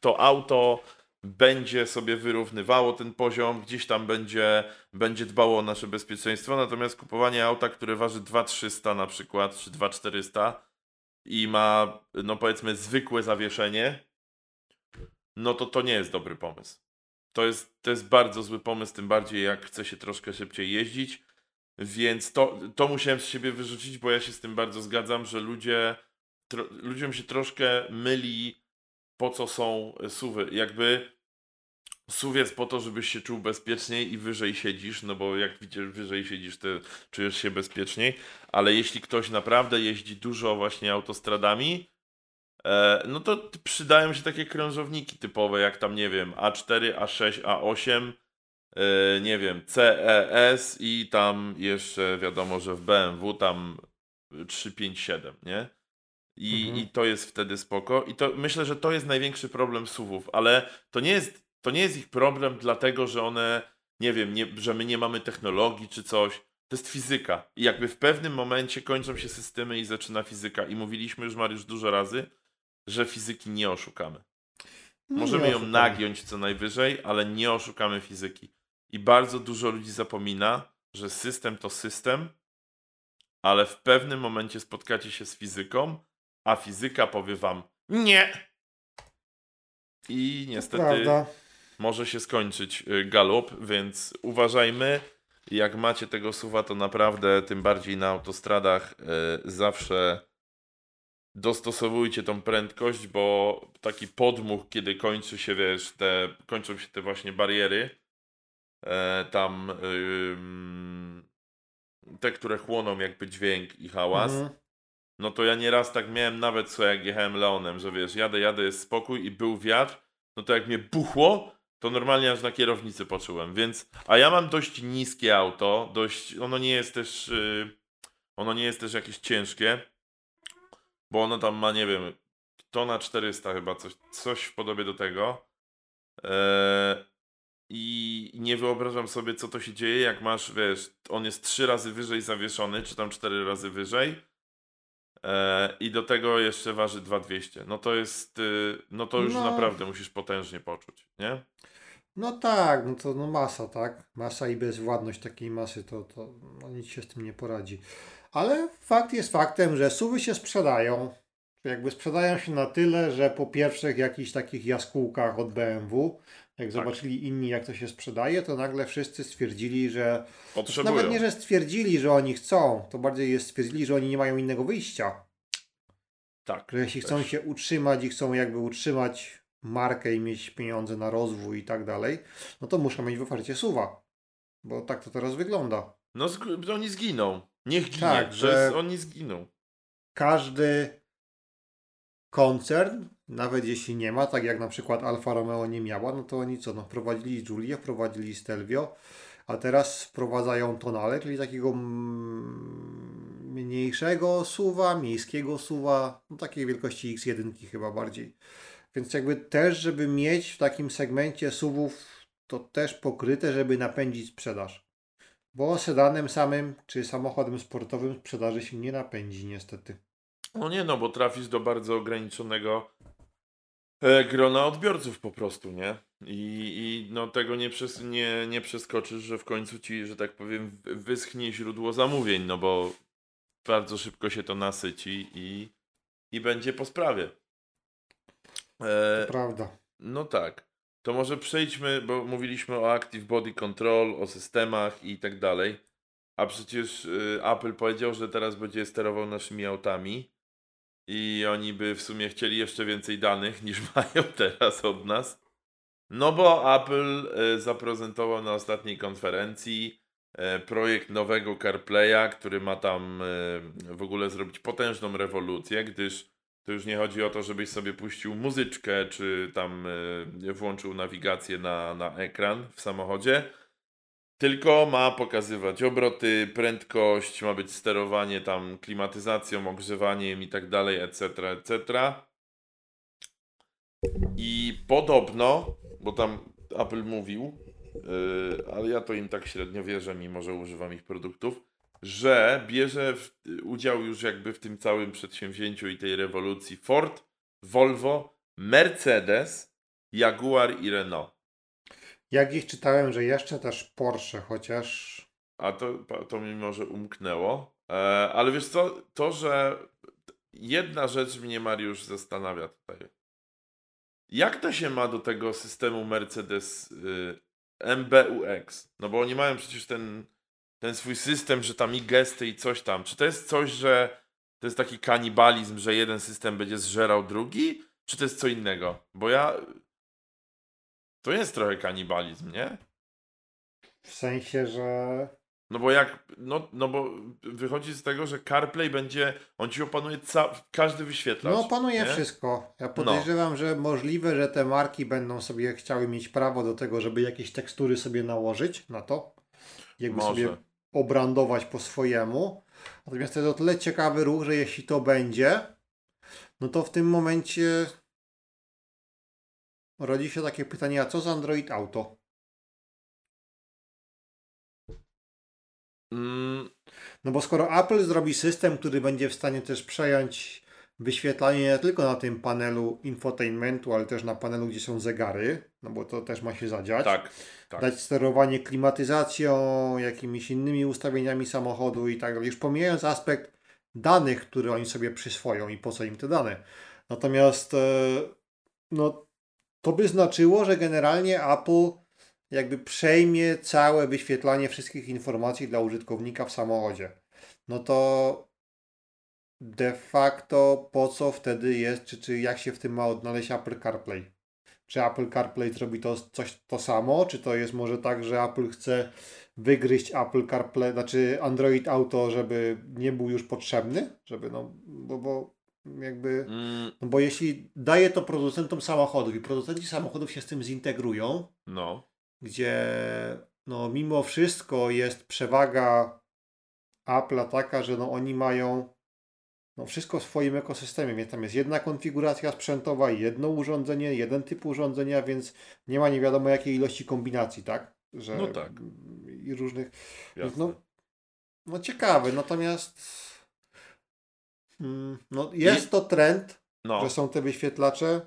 to auto będzie sobie wyrównywało ten poziom, gdzieś tam będzie, będzie dbało o nasze bezpieczeństwo, natomiast kupowanie auta, które waży 2300 na przykład, czy 2400 i ma, no powiedzmy, zwykłe zawieszenie, no to to nie jest dobry pomysł. To jest, to jest bardzo zły pomysł, tym bardziej jak chce się troszkę szybciej jeździć, więc to, to musiałem z siebie wyrzucić, bo ja się z tym bardzo zgadzam, że ludzie, tro, ludziom się troszkę myli po co są suwy. Jakby SUV jest po to, żebyś się czuł bezpieczniej i wyżej siedzisz, no bo jak widzisz, wyżej siedzisz, to czujesz się bezpieczniej, ale jeśli ktoś naprawdę jeździ dużo właśnie autostradami, e, no to przydają się takie krążowniki typowe, jak tam, nie wiem, A4, A6, A8, e, nie wiem, CES i tam jeszcze wiadomo, że w BMW tam 357, nie? I, Mhm. I to jest wtedy spoko. I to myślę, że to jest największy problem SUVów, ale to nie jest, to nie jest ich problem dlatego, że one, nie wiem, nie, że my nie mamy technologii czy coś. To jest fizyka. I jakby w pewnym momencie kończą się systemy i zaczyna fizyka. I mówiliśmy już, Mariusz, dużo razy, że fizyki nie oszukamy. No, Możemy nie ją nagiąć co najwyżej, ale nie oszukamy fizyki. I bardzo dużo ludzi zapomina, że system to system, ale w pewnym momencie spotkacie się z fizyką, a fizyka powie wam nie. I niestety Prawda. Może się skończyć y, galop, więc uważajmy. Jak macie tego suwa, to naprawdę, tym bardziej na autostradach, y, zawsze dostosowujcie tą prędkość, bo taki podmuch, kiedy kończy się, wiesz, te, kończą się te właśnie bariery, e, tam te, które chłoną jakby dźwięk i hałas, Mhm. no to ja nieraz tak miałem nawet co jak jechałem Leonem, że wiesz, jadę, jadę, jest spokój i był wiatr, no to jak mnie buchło, to normalnie aż na kierownicy poczułem, więc, a ja mam dość niskie auto, dość, ono nie jest też, y, ono nie jest też jakieś ciężkie, bo ono tam ma, nie wiem, tona 400 chyba, coś, coś w podobie do tego. Eee, I nie wyobrażam sobie, co to się dzieje, jak masz, wiesz, on jest trzy razy wyżej zawieszony, czy tam cztery razy wyżej. Eee, I do tego jeszcze waży 2200. No to jest, y, no to już No. naprawdę musisz potężnie poczuć, nie? No tak, no to no masa, tak? Masa i bezwładność takiej masy, to, to no nic się z tym nie poradzi. Ale fakt jest faktem, że suwy się sprzedają. Jakby sprzedają się na tyle, że po pierwszych jakichś takich jaskółkach od BMW, jak zobaczyli inni, jak to się sprzedaje, to nagle wszyscy stwierdzili, że. Potrzebują. Nawet nie, że stwierdzili, że oni chcą, to bardziej jest stwierdzili, że oni nie mają innego wyjścia. Tak. Że jeśli chcą też. się utrzymać i chcą jakby utrzymać markę i mieć pieniądze na rozwój i tak dalej, no to muszą mieć w ofercie suwa. Bo tak to teraz wygląda. No zg- oni zginą. Niech ginie, Tak, że że- oni zginą. Każdy koncern, nawet jeśli nie ma, tak jak na przykład Alfa Romeo nie miała, no to oni co, no wprowadzili Giulię, wprowadzili Stelvio, a teraz wprowadzają Tonale, czyli takiego mniejszego suwa, miejskiego suwa, no takiej wielkości X1 chyba bardziej. Więc jakby też, żeby mieć w takim segmencie suwów to też pokryte, żeby napędzić sprzedaż. Bo sedanem samym czy samochodem sportowym sprzedaży się nie napędzi niestety. No nie no, bo trafisz do bardzo ograniczonego grona odbiorców po prostu, nie? I, i no tego nie, przes nie, nie przeskoczysz, że w końcu ci, że tak powiem, wyschnie źródło zamówień, no bo bardzo szybko się to nasyci i, i będzie po sprawie. E, To prawda. no tak. To może przejdźmy, bo mówiliśmy o Active Body Control, o systemach i tak dalej. A przecież y, Apple powiedział, że teraz będzie sterował naszymi autami. I oni by w sumie chcieli jeszcze więcej danych niż (laughs) mają teraz od nas. No bo Apple y, zaprezentował na ostatniej konferencji y, projekt nowego CarPlaya, który ma tam y, w ogóle zrobić potężną rewolucję, gdyż to już nie chodzi o to, żebyś sobie puścił muzyczkę, czy tam włączył nawigację na, na ekran w samochodzie, tylko ma pokazywać obroty, prędkość, ma być sterowanie tam klimatyzacją, ogrzewaniem i tak dalej, etc., etc. I podobno, bo tam Apple mówił, yy, ale ja to im tak średnio wierzę, mimo że używam ich produktów, że bierze w, udział już jakby w tym całym przedsięwzięciu i tej rewolucji Ford, Volvo, Mercedes, Jaguar i Renault. Jak gdzieś czytałem, że jeszcze też Porsche, chociaż A to, to mi może umknęło. E, ale wiesz co, to, że jedna rzecz mnie Mariusz zastanawia tutaj. Jak to się ma do tego systemu Mercedes y, MBUX? No bo oni mają przecież ten, ten swój system, że tam i gesty i coś tam. Czy to jest coś, że to jest taki kanibalizm, że jeden system będzie zżerał drugi? Czy to jest co innego? Bo ja... To jest trochę kanibalizm, nie? w sensie, że No bo jak, no, no bo wychodzi z tego, że CarPlay będzie, on ci opanuje ca- każdy wyświetlacz. No opanuje nie? wszystko. Ja podejrzewam, że możliwe, że te marki będą sobie chciały mieć prawo do tego, żeby jakieś tekstury sobie nałożyć na to. Jakby Może. sobie obrandować po swojemu. Natomiast to jest o tyle ciekawy ruch, że jeśli to będzie, no to w tym momencie rodzi się takie pytanie, a co z Android Auto? Mm, No bo skoro Apple zrobi system, który będzie w stanie też przejąć wyświetlanie nie tylko na tym panelu infotainmentu, ale też na panelu, gdzie są zegary, no bo to też ma się zadziać. tak, tak. Dać sterowanie klimatyzacją, jakimiś innymi ustawieniami samochodu i tak dalej. Już pomijając aspekt danych, które oni sobie przyswoją i po co im te dane. Natomiast e, no, to by znaczyło, że generalnie Apple jakby przejmie całe wyświetlanie wszystkich informacji dla użytkownika w samochodzie. No to de facto po co wtedy jest, czy, czy jak się w tym ma odnaleźć Apple CarPlay? Czy Apple CarPlay zrobi to coś to samo, czy to jest może tak, że Apple chce wygryźć Apple CarPlay, znaczy Android Auto, żeby nie był już potrzebny, żeby no, bo, bo jakby, Mm, no bo jeśli daje to producentom samochodów i producenci samochodów się z tym zintegrują, no, gdzie no mimo wszystko jest przewaga Apple'a taka, że no oni mają no wszystko w swoim ekosystemie, więc tam jest jedna konfiguracja sprzętowa, jedno urządzenie, jeden typ urządzenia, więc nie ma nie wiadomo jakiej ilości kombinacji, tak? Że, No tak. I różnych. Jasne. no, no ciekawe, natomiast no jest to trend, no. że są te wyświetlacze.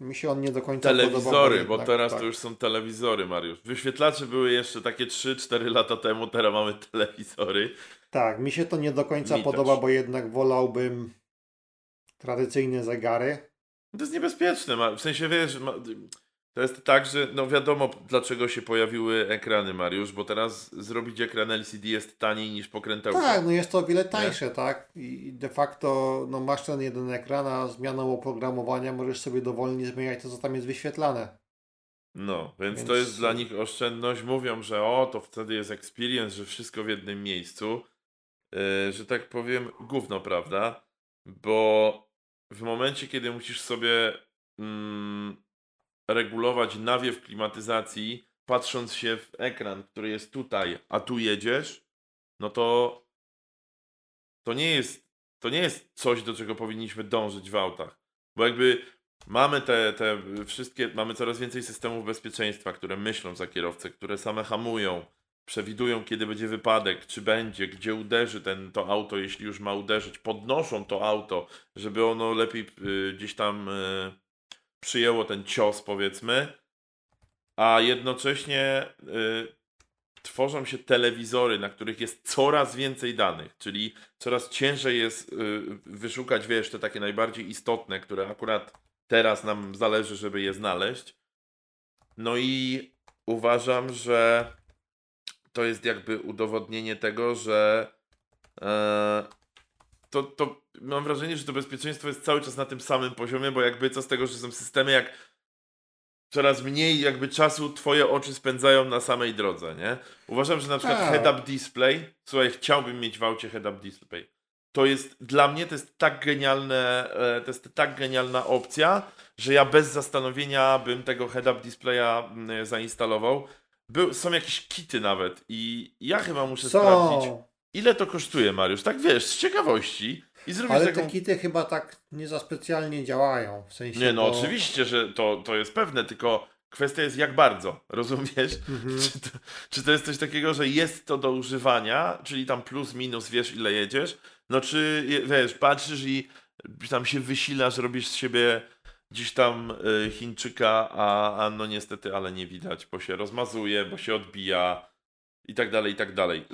Mi się on nie do końca podoba. Telewizory, bo jednak, teraz tak. to już są telewizory, Mariusz. Wyświetlacze były jeszcze takie 3-4 lata temu, teraz mamy telewizory. Tak, mi się to nie do końca Mi podoba, też. bo jednak wolałbym tradycyjne zegary. To jest niebezpieczne, w sensie wiesz, to jest tak, że no wiadomo dlaczego się pojawiły ekrany, Mariusz, bo teraz zrobić ekran LCD jest taniej niż pokrętełka. Tak, no jest to o wiele tańsze, tak? I i de facto no masz ten jeden ekran, a zmianą oprogramowania możesz sobie dowolnie zmieniać to, co tam jest wyświetlane. No, więc, Więc- to jest dla nich oszczędność. Mówią, że o, to wtedy jest experience, że wszystko w jednym miejscu. Yy, że tak powiem, gówno, prawda? Bo w momencie, kiedy musisz sobie mm, regulować nawiew klimatyzacji, patrząc się w ekran, który jest tutaj, a tu jedziesz, no to to nie jest, to nie jest coś, do czego powinniśmy dążyć w autach. Bo jakby mamy te, te wszystkie, mamy coraz więcej systemów bezpieczeństwa, które myślą za kierowcę, które same hamują, przewidują, kiedy będzie wypadek, czy będzie, gdzie uderzy ten, to auto, jeśli już ma uderzyć, podnoszą to auto, żeby ono lepiej y, gdzieś tam y, przyjęło ten cios, powiedzmy, a jednocześnie y, tworzą się telewizory, na których jest coraz więcej danych, czyli coraz ciężej jest y, wyszukać, wiesz, te takie najbardziej istotne, które akurat teraz nam zależy, żeby je znaleźć. No i uważam, że to jest jakby udowodnienie tego, że e, to, to mam wrażenie, że to bezpieczeństwo jest cały czas na tym samym poziomie, bo jakby co z tego, że są systemy, jak coraz mniej jakby czasu twoje oczy spędzają na samej drodze, nie? Uważam, że na przykład Tak. head-up display, słuchaj, chciałbym mieć w aucie head-up display. To jest, dla mnie to jest tak genialne, e, to jest tak genialna opcja, że ja bez zastanowienia bym tego head-up displaya mm, zainstalował. Był, są jakieś kity nawet i ja chyba muszę sprawdzić, Są, ile to kosztuje, Mariusz, tak wiesz, z ciekawości i zrobić ale taką... te kity chyba tak nie za specjalnie działają. W sensie Nie, no oczywiście, że to, to jest pewne, tylko kwestia jest jak bardzo, rozumiesz? Mhm. Czy, to, czy to jest coś takiego, że jest to do używania, czyli tam plus, minus, wiesz ile jedziesz, no czy, wiesz, patrzysz i tam się wysilasz, robisz z siebie gdzieś tam y, Chińczyka, a, a no niestety, ale nie widać, bo się rozmazuje, bo się odbija i tak dalej, i tak dalej.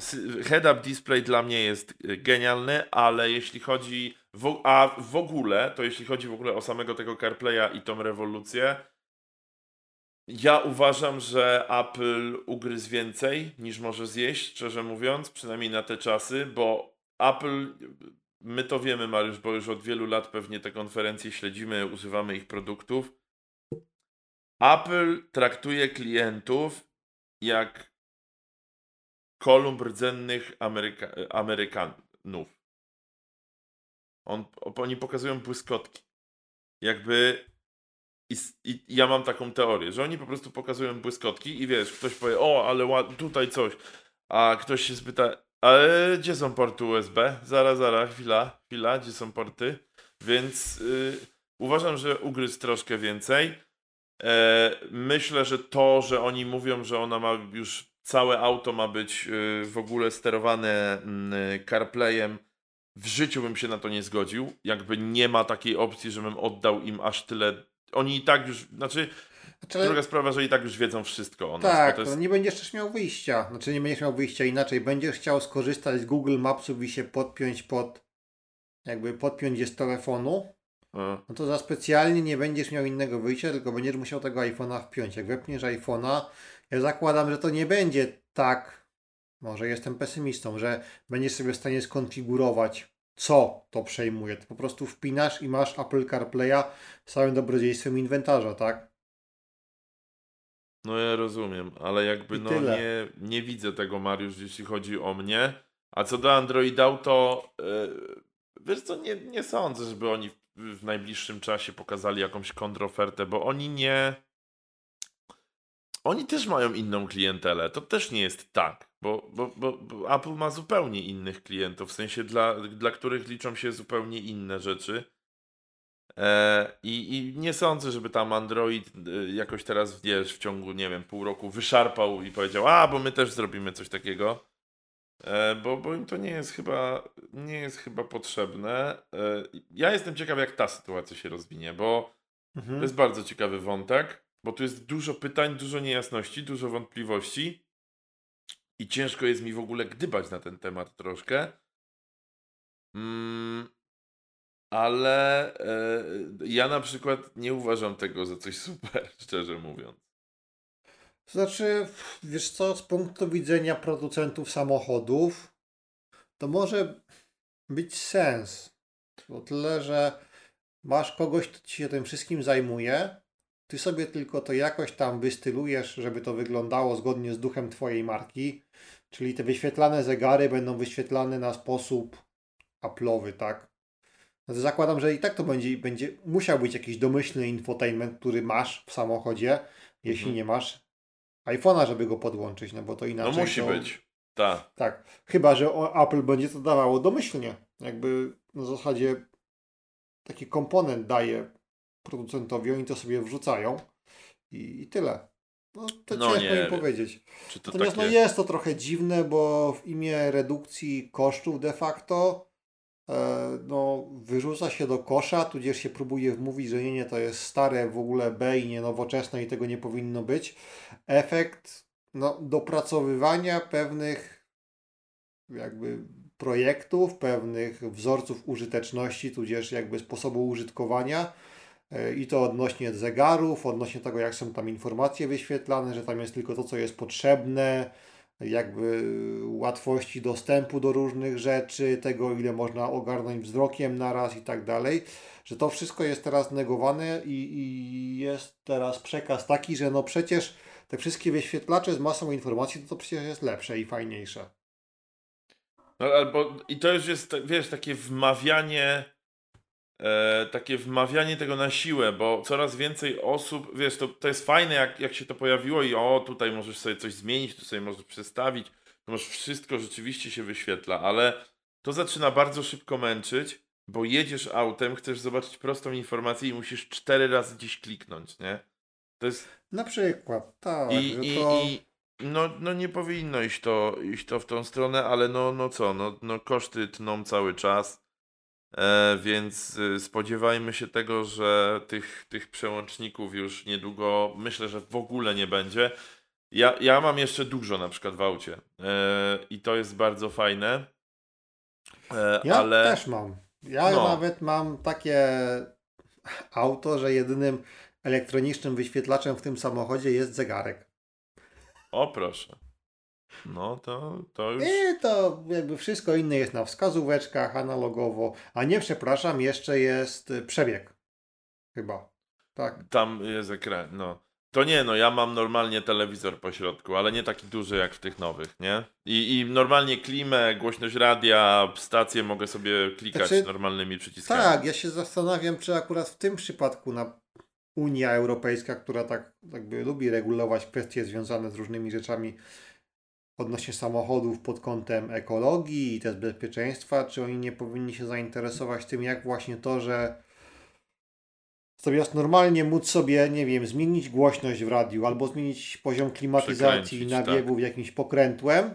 Head-up display dla mnie jest y, genialny, ale jeśli chodzi, w, a w ogóle, to jeśli chodzi w ogóle o samego tego CarPlaya i tą rewolucję, ja uważam, że Apple ugryzł więcej niż może zjeść, szczerze mówiąc, przynajmniej na te czasy, bo Apple, my to wiemy, Mariusz, bo już od wielu lat pewnie te konferencje śledzimy, używamy ich produktów. Apple traktuje klientów jak kolumn rdzennych Ameryka Amerykanów. On, oni pokazują błyskotki. Jakby. I, I, ja mam taką teorię, że oni po prostu pokazują błyskotki i wiesz, ktoś powie, o, ale tutaj coś. A ktoś się spyta, ale gdzie są porty USB? Zaraz, zaraz, chwila, chwila, gdzie są porty? Więc yy, uważam, że ugryzł troszkę więcej. E, myślę, że to, że oni mówią, że ona ma już całe auto ma być yy, w ogóle sterowane yy, CarPlayem, w życiu bym się na to nie zgodził. Jakby nie ma takiej opcji, żebym oddał im aż tyle. Oni i tak już, znaczy, znaczy druga sprawa, że i tak już wiedzą wszystko o nas. Tak, jest... no nie będziesz też miał wyjścia. Znaczy nie będziesz miał wyjścia inaczej. Będziesz chciał skorzystać z Google Mapsów i się podpiąć pod, jakby podpiąć je z telefonu. A. No to za specjalnie nie będziesz miał innego wyjścia, tylko będziesz musiał tego iPhone'a wpiąć. Jak wepniesz iPhone'a, ja zakładam, że to nie będzie tak może jestem pesymistą, że będziesz sobie w stanie skonfigurować, co to przejmuje. Ty po prostu wpinasz i masz Apple CarPlaya z całym dobrodziejstwem inwentarza, tak? No ja rozumiem, ale jakby no nie, nie widzę tego, Mariusz, jeśli chodzi o mnie. A co do Android Auto, yy, wiesz co, nie, nie sądzę, żeby oni w, w najbliższym czasie pokazali jakąś kontrofertę, bo oni nie oni też mają inną klientelę. To też nie jest tak, bo, bo, bo, bo, Apple ma zupełnie innych klientów, w sensie dla, dla których liczą się zupełnie inne rzeczy. E, i, I nie sądzę, żeby tam Android e, jakoś teraz wiesz, w ciągu, nie wiem, pół roku wyszarpał i powiedział, a bo my też zrobimy coś takiego. E, bo, bo im to nie jest chyba nie jest chyba potrzebne. E, ja jestem ciekaw, jak ta sytuacja się rozwinie, bo mhm. to jest bardzo ciekawy wątek. Bo tu jest dużo pytań, dużo niejasności, dużo wątpliwości i ciężko jest mi w ogóle gdybać na ten temat troszkę. Mm, ale e, ja na przykład nie uważam tego za coś (laughs) super, szczerze mówiąc. Znaczy, wiesz co, z punktu widzenia producentów samochodów, to może być sens. O tyle, że masz kogoś, kto ci się tym wszystkim zajmuje, ty sobie tylko to jakoś tam wystylujesz, żeby to wyglądało zgodnie z duchem Twojej marki. Czyli te wyświetlane zegary będą wyświetlane na sposób Apple'owy, tak? No to zakładam, że i tak to będzie, będzie musiał być jakiś domyślny infotainment, który masz w samochodzie, jeśli mhm. nie masz iPhone'a, żeby go podłączyć, no bo to inaczej. No musi to... być. Tak. Tak. Chyba, że Apple będzie to dawało domyślnie. Jakby na zasadzie taki komponent daje producentowi, oni to sobie wrzucają i, i tyle. No, to no ciężko nie. im powiedzieć. Czy to Natomiast no, takie... no, jest to trochę dziwne, bo w imię redukcji kosztów de facto e, no, wyrzuca się do kosza, tudzież się próbuje wmówić, że nie, nie, to jest stare w ogóle B i nie nowoczesne i tego nie powinno być. Efekt no, dopracowywania pewnych jakby projektów, pewnych wzorców użyteczności, tudzież jakby sposobu użytkowania, i to odnośnie zegarów, odnośnie tego, jak są tam informacje wyświetlane, że tam jest tylko to, co jest potrzebne, jakby łatwości dostępu do różnych rzeczy, tego, ile można ogarnąć wzrokiem naraz i tak dalej, że to wszystko jest teraz negowane i, i jest teraz przekaz taki, że no przecież te wszystkie wyświetlacze z masą informacji, to, to przecież jest lepsze i fajniejsze. No albo i to już jest, wiesz, takie wmawianie e, takie wmawianie tego na siłę, bo coraz więcej osób, wiesz, to, to jest fajne, jak, jak się to pojawiło i o, tutaj możesz sobie coś zmienić, tu sobie możesz przestawić, to masz wszystko rzeczywiście się wyświetla, ale to zaczyna bardzo szybko męczyć, bo jedziesz autem, chcesz zobaczyć prostą informację i musisz cztery razy gdzieś kliknąć, nie? To jest... Na przykład, tak. I, i, to... i no, no nie powinno iść to, iść to w tą stronę, ale no, no co, no, no koszty tną cały czas. E, więc y, spodziewajmy się tego, że tych, tych przełączników już niedługo myślę, że w ogóle nie będzie. Ja, ja mam jeszcze dużo na przykład w aucie e, i to jest bardzo fajne. E, ja ale... też mam. Ja no. nawet mam takie auto, że jedynym elektronicznym wyświetlaczem w tym samochodzie jest zegarek. O proszę. No to, to już. I to jakby wszystko inne jest na wskazóweczkach analogowo. A nie, przepraszam, jeszcze jest przebieg. Chyba. Tak. Tam jest ekran, no. To nie, no ja mam normalnie telewizor po środku, ale nie taki duży jak w tych nowych, nie? I, i normalnie klimę, głośność radia, stację mogę sobie klikać Znaczy, normalnymi przyciskami. Tak, ja się zastanawiam, czy akurat w tym przypadku na Unia Europejska, która tak jakby lubi regulować kwestie związane z różnymi rzeczami odnośnie samochodów pod kątem ekologii i też bezpieczeństwa, czy oni nie powinni się zainteresować tym, jak właśnie to, że zamiast normalnie móc sobie, nie wiem, zmienić głośność w radiu albo zmienić poziom klimatyzacji i Przekręcić, nabiegów jakimś pokrętłem,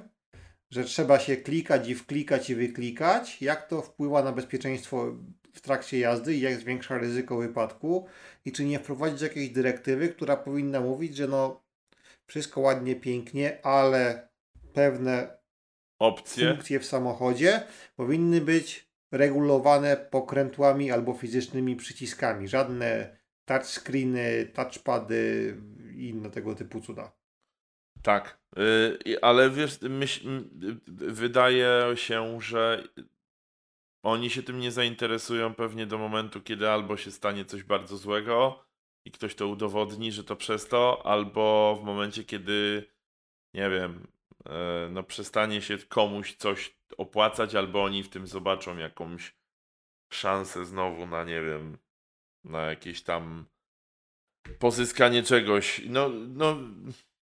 że trzeba się klikać i wklikać i wyklikać, jak to wpływa na bezpieczeństwo w trakcie jazdy i jak zwiększa ryzyko wypadku i czy nie wprowadzić jakiejś dyrektywy, która powinna mówić, że no wszystko ładnie, pięknie, ale pewne Opcje. funkcje w samochodzie powinny być regulowane pokrętłami albo fizycznymi przyciskami. Żadne touchscreeny, touchpady i inne tego typu cuda. Tak, y, i- ale wiesz, myśl, y, wydaje się, że oni się tym nie zainteresują pewnie do momentu, kiedy albo się stanie coś bardzo złego i ktoś to udowodni, że to przez to, albo w momencie, kiedy nie wiem, no przestanie się komuś coś opłacać, albo oni w tym zobaczą jakąś szansę znowu na, nie wiem, na jakieś tam pozyskanie czegoś. No, no,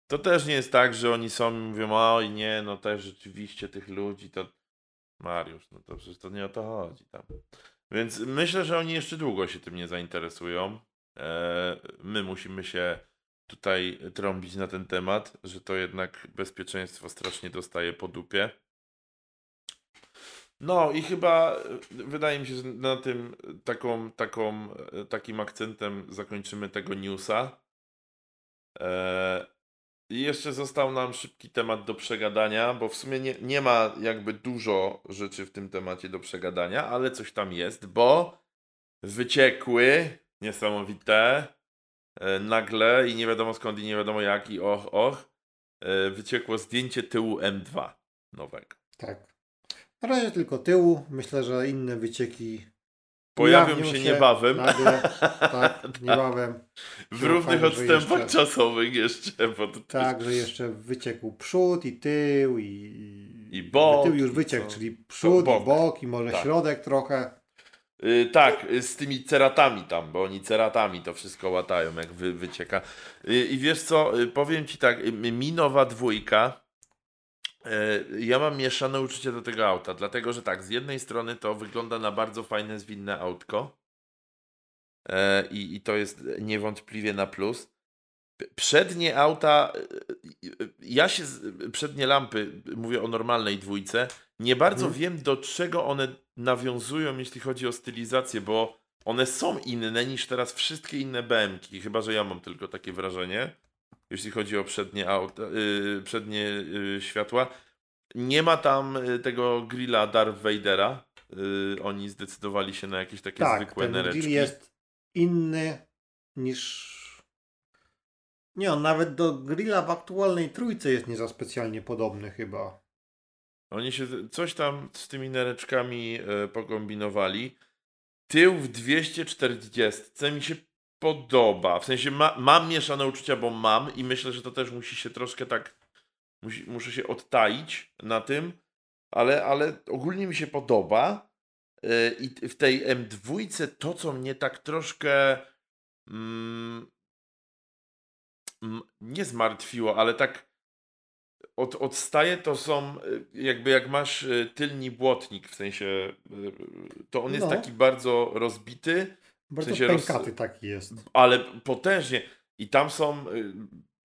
to też nie jest tak, że oni są i mówią, oj nie, no też rzeczywiście tych ludzi, to Mariusz, no to przecież to nie o to chodzi tam. Więc myślę, że oni jeszcze długo się tym nie zainteresują. E, my musimy się tutaj trąbić na ten temat, że to jednak bezpieczeństwo strasznie dostaje po dupie. No i chyba e, wydaje mi się, że na tym taką, taką, e, takim akcentem zakończymy tego newsa. E, I jeszcze został nam szybki temat do przegadania, bo w sumie nie, nie ma jakby dużo rzeczy w tym temacie do przegadania, ale coś tam jest, bo wyciekły niesamowite e, nagle i nie wiadomo skąd i nie wiadomo jak i och, och, e, wyciekło zdjęcie tyłu M2 nowego. Tak. Na razie tylko tyłu. Myślę, że inne wycieki Pojawią ujawnią się niebawem. Nagle, (laughs) tak, niebawem. W równych odstępach jeszcze- czasowych jeszcze, bo to Tak, że jeszcze wyciekł przód i tył i... I bok, Tył już wyciekł, czyli przód bok. i bok i może Tak. środek trochę. Y, tak, y, z tymi ceratami tam, bo oni ceratami to wszystko łatają, jak wy, wycieka. Y, I wiesz co, y, powiem ci tak, y, mi nowa dwójka, y, ja mam mieszane uczucie do tego auta, dlatego że tak, z jednej strony to wygląda na bardzo fajne, zwinne autko e, i, i to jest niewątpliwie na plus. Przednie auta, ja się, przednie lampy, mówię o normalnej dwójce, nie bardzo Mhm. wiem do czego one nawiązują, jeśli chodzi o stylizację, bo one są inne niż teraz wszystkie inne BMki, chyba że ja mam tylko takie wrażenie, jeśli chodzi o przednie, auta, yy, przednie yy, światła. Nie ma tam y, tego grilla Darth Vadera. Yy, oni zdecydowali się na jakieś takie Tak, zwykłe ten nereczki. grill jest inny niż... Nie, on nawet do grilla w aktualnej trójce jest nie za specjalnie podobny chyba. Oni się coś tam z tymi nereczkami e, pokombinowali. Tył w 240 mi się podoba. W sensie ma, mam mieszane uczucia, bo mam i myślę, że to też musi się troszkę tak. Musi, muszę się odtaić na tym, ale, ale ogólnie mi się podoba. E, I w tej M2 to, co mnie tak troszkę mm, mm, nie zmartwiło, ale tak od, odstaje, to są y, jakby jak masz y, tylni błotnik, w sensie y, to on jest No. taki bardzo rozbity, Bardzo sensie roz- pękaty taki jest. ale potężnie i tam są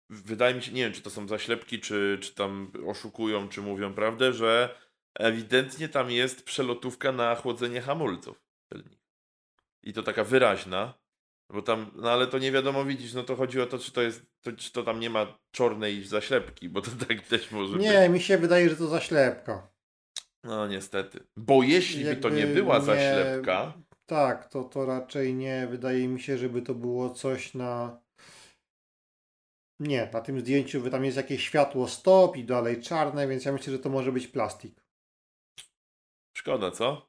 wydaje mi się, nie wiem czy to są zaślepki, czy, czy tam oszukują, czy mówią prawdę, że ewidentnie tam jest przelotówka na chłodzenie hamulców. I to taka wyraźna, bo tam, no ale to nie wiadomo widzisz, no to chodzi o to, czy to jest, to, czy to tam nie ma czarnej zaślepki, bo to tak też może być. Nie, mi się wydaje, że to zaślepka. No niestety. Bo jeśli by to Jakby nie była nie- zaślepka, Tak, to, to raczej nie. Wydaje mi się, żeby to było coś na. Nie, na tym zdjęciu by tam jest jakieś światło stop i dalej czarne, więc ja myślę, że to może być plastik. szkoda, co?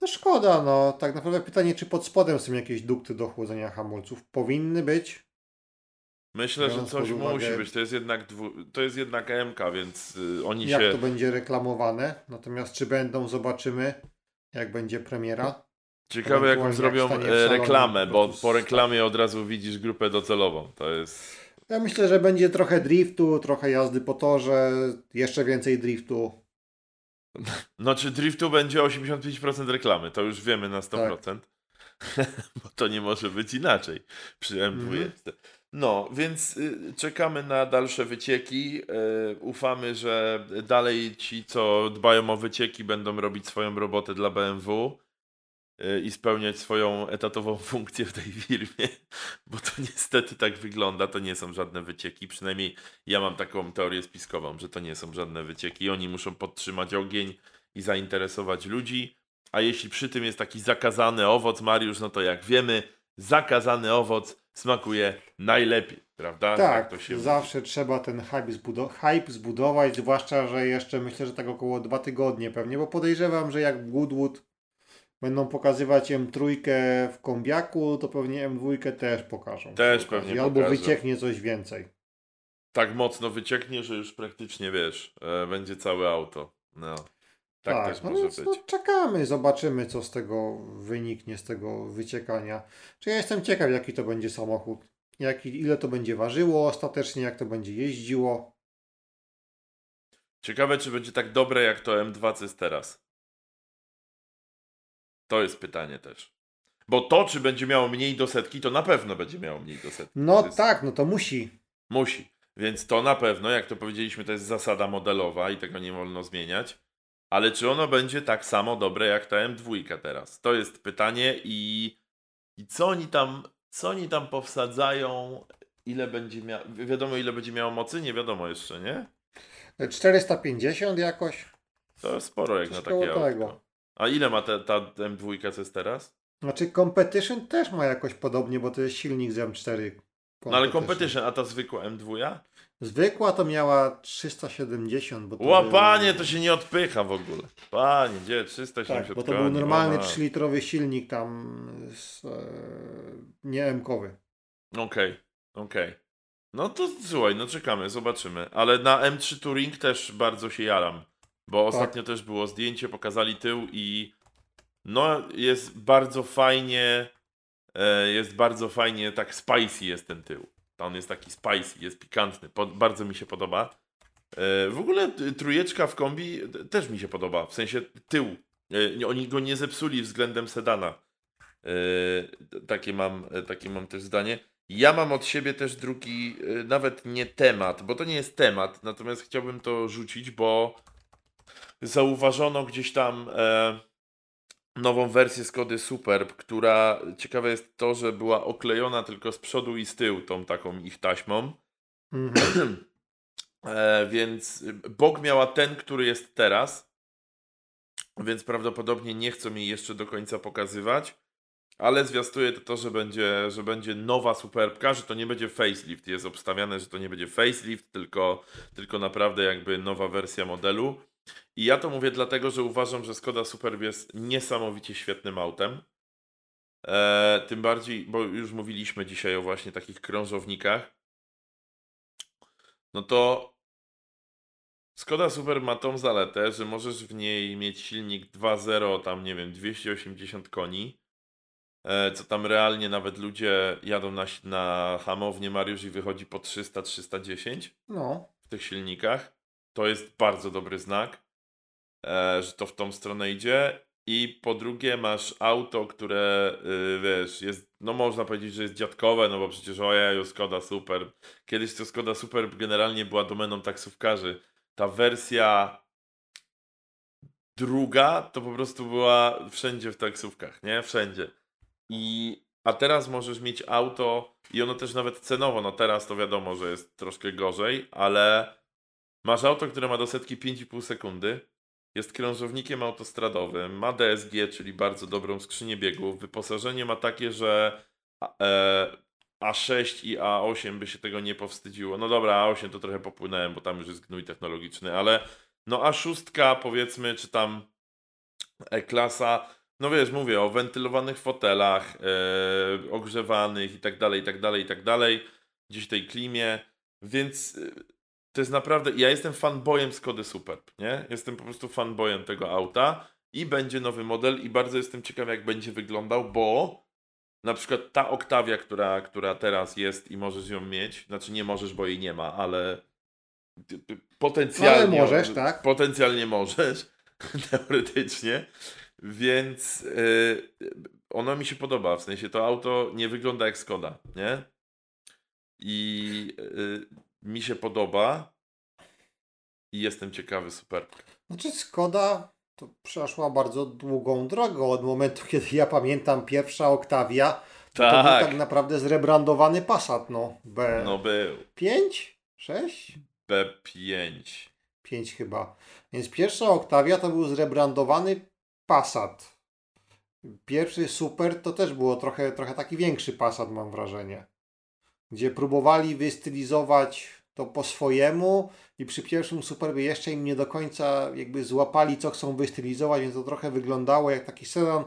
No szkoda, no. Tak naprawdę pytanie, czy pod spodem są jakieś dukty do chłodzenia hamulców. Powinny być. Myślę, że coś uwagę- musi być. To jest jednak, dwu, to jest jednak MK, więc y, oni Jak się. to będzie reklamowane? Natomiast czy będą, zobaczymy, jak będzie premiera. Ciekawe, jaką zrobią jak e, reklamę, bo po reklamie od razu widzisz grupę docelową. To jest. Ja myślę, że będzie trochę driftu, trochę jazdy po torze, jeszcze więcej driftu. No, czy driftu będzie 85% reklamy, to już wiemy na 100%. (laughs) bo to nie może być inaczej przy M20. Mhm. No, więc y, czekamy na dalsze wycieki. Y, ufamy, że dalej ci, co dbają o wycieki, będą robić swoją robotę dla BMW i spełniać swoją etatową (laughs) funkcję w tej firmie, bo to niestety tak wygląda. To nie są żadne wycieki. Przynajmniej ja mam taką teorię spiskową, że to nie są żadne wycieki. Oni muszą podtrzymać ogień i zainteresować ludzi. A jeśli przy tym jest taki zakazany owoc, Mariusz, no to jak wiemy, zakazany owoc smakuje najlepiej, prawda? Tak, to się mówi. zawsze trzeba ten hype, zbudo- hype zbudować, zwłaszcza, że jeszcze myślę, że tak około dwa tygodnie pewnie, bo podejrzewam, że jak Goodwood będą pokazywać M3 w kombiaku, to pewnie M2 też pokażą. Też pewnie Albo pokażą. wycieknie coś więcej. Tak mocno wycieknie, że już praktycznie wiesz, e, będzie całe auto. No. Tak, też no może więc być. no, czekamy, zobaczymy, co z tego wyniknie, z tego wyciekania. Czy ja jestem ciekaw, jaki to będzie samochód, jaki, ile to będzie ważyło ostatecznie, jak to będzie jeździło. Ciekawe, czy będzie tak dobre jak to M2, co jest teraz. To jest pytanie też. Bo to, czy będzie miało mniej do setki, to na pewno będzie miało mniej do setki. No jest- tak, no to musi. Musi. Więc to na pewno, jak to powiedzieliśmy, to jest zasada modelowa i tego nie wolno zmieniać. Ale czy ono będzie tak samo dobre jak ta M2 teraz? To jest pytanie i, i co oni tam co oni tam powsadzają? Ile będzie miało. Wiadomo, ile będzie miało mocy? Nie wiadomo jeszcze, nie? 450 jakoś. To sporo jak Coś na takie tego. A ile ma ta, ta M2 co jest teraz? Znaczy Competition też ma jakoś podobnie, bo to jest silnik z M4. No ale Competition, a ta zwykła M2? Zwykła to miała 370, bo to Ła, był- panie, to się nie odpycha w ogóle. Panie, gdzie? 370 Tak, bo to koni, był normalny ona. 3-litrowy silnik tam z, e, nie M-kowy. Okej, okej. No to słuchaj, no czekamy, zobaczymy. Ale na M3 Touring też bardzo się jaram. Bo Tak. ostatnio też było zdjęcie, pokazali tył i no jest bardzo fajnie, e, jest bardzo fajnie, tak spicy jest ten tył. On jest taki spicy, jest pikantny, bardzo mi się podoba. E, w ogóle y, trójeczka w kombi też mi się podoba, w sensie tył. E, oni go nie zepsuli względem sedana. E, takie, mam, e, takie mam też zdanie. Ja mam od siebie też drugi, e, nawet nie temat, bo to nie jest temat, natomiast chciałbym to rzucić, bo zauważono gdzieś tam e, nową wersję Skody Superb, która ciekawe jest to, że była oklejona tylko z przodu i z tyłu tą taką ich taśmą. Mhm. (clears throat) E, więc bok miała ten, który jest teraz. Więc prawdopodobnie nie chcą jej jeszcze do końca pokazywać. Ale zwiastuje to to, że będzie, że będzie nowa superbka, że to nie będzie facelift. Jest obstawiane, że to nie będzie facelift, tylko, tylko naprawdę jakby nowa wersja modelu. I ja to mówię dlatego, że uważam, że Skoda Superb jest niesamowicie świetnym autem. E, tym bardziej, bo już mówiliśmy dzisiaj o właśnie takich krążownikach. No to Skoda Super ma tą zaletę, że możesz w niej mieć silnik 2.0, tam nie wiem, 280 koni. E, co tam realnie nawet ludzie jadą na, na hamownię Mariusz i wychodzi po 300-310 No, w tych silnikach. To jest bardzo dobry znak, e, że to w tą stronę idzie. I po drugie masz auto, które y, wiesz, jest, no można powiedzieć, że jest dziadkowe, no bo przecież ojeju, Skoda Super. Kiedyś to Skoda Super generalnie była domeną taksówkarzy. Ta wersja druga to po prostu była wszędzie w taksówkach, nie? Wszędzie. I a teraz możesz mieć auto i ono też nawet cenowo, no teraz to wiadomo, że jest troszkę gorzej, ale masz auto, które ma do setki 5,5 sekundy, jest krążownikiem autostradowym, ma DSG, czyli bardzo dobrą skrzynię biegów, wyposażenie ma takie, że a- e, A6 i A8 by się tego nie powstydziło. No dobra, A8 to trochę popłynąłem, bo tam już jest gnój technologiczny, ale no A6 powiedzmy, czy tam E-klasa, no wiesz, mówię o wentylowanych fotelach, e, ogrzewanych i tak dalej, i tak dalej, i tak dalej. gdzieś tej klimie, więc y, to jest naprawdę, ja jestem fanboyem Skody Superb, nie? Jestem po prostu fanboyem tego auta i będzie nowy model i bardzo jestem ciekaw jak będzie wyglądał, bo na przykład ta Octavia, która, która teraz jest i możesz ją mieć, znaczy nie możesz, bo jej nie ma, ale potencjalnie Ale możesz, tak? Potencjalnie możesz, (laughs) teoretycznie, więc yy, ono mi się podoba, w sensie to auto nie wygląda jak Skoda, nie? I yy, mi się podoba i jestem ciekawy, super. Znaczy Skoda to przeszła bardzo długą drogę od momentu, kiedy ja pamiętam pierwsza Octavia. Tak. To był tak naprawdę zrebrandowany Passat, no. B... No był. 5? 6? B5. 5 chyba. Więc pierwsza Octavia to był zrebrandowany Passat. Pierwszy Super to też było trochę, trochę taki większy Passat, mam wrażenie. Gdzie próbowali wystylizować to po swojemu i przy pierwszym Superbie jeszcze im nie do końca jakby złapali, co chcą wystylizować, więc to trochę wyglądało jak taki sedan,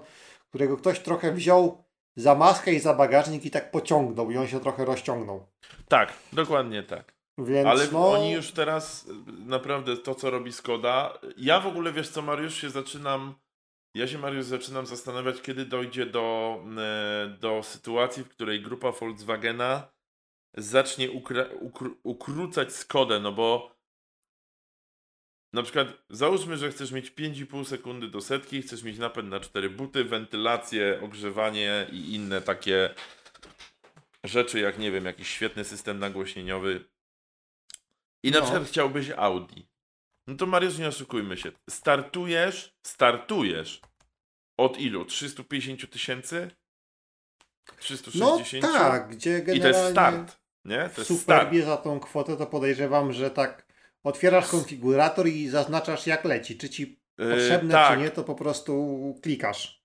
którego ktoś trochę wziął za maskę i za bagażnik i tak pociągnął i on się trochę rozciągnął. Tak, dokładnie tak. Więc Ale no, oni już teraz naprawdę to, co robi Skoda. Ja w ogóle wiesz co, Mariusz, się zaczynam. Ja się, Mariusz, zaczynam zastanawiać, kiedy dojdzie do, e, do sytuacji, w której grupa Volkswagena zacznie ukra- ukr- ukrócać Skodę, no bo na przykład załóżmy, że chcesz mieć 5,5 sekundy do setki, chcesz mieć napęd na 4 buty, wentylację, ogrzewanie i inne takie rzeczy, jak nie wiem, jakiś świetny system nagłośnieniowy. I na No. przykład chciałbyś Audi. No to Mariusz, nie oszukujmy się. Startujesz, startujesz od ilu? 350 tysięcy? No 360? tak, gdzie I generalnie to jest start. Nie? To jest start. Superbie za tą kwotę to podejrzewam, że tak otwierasz konfigurator i zaznaczasz jak leci. Czy ci Yy, potrzebne, tak, czy nie, to po prostu klikasz.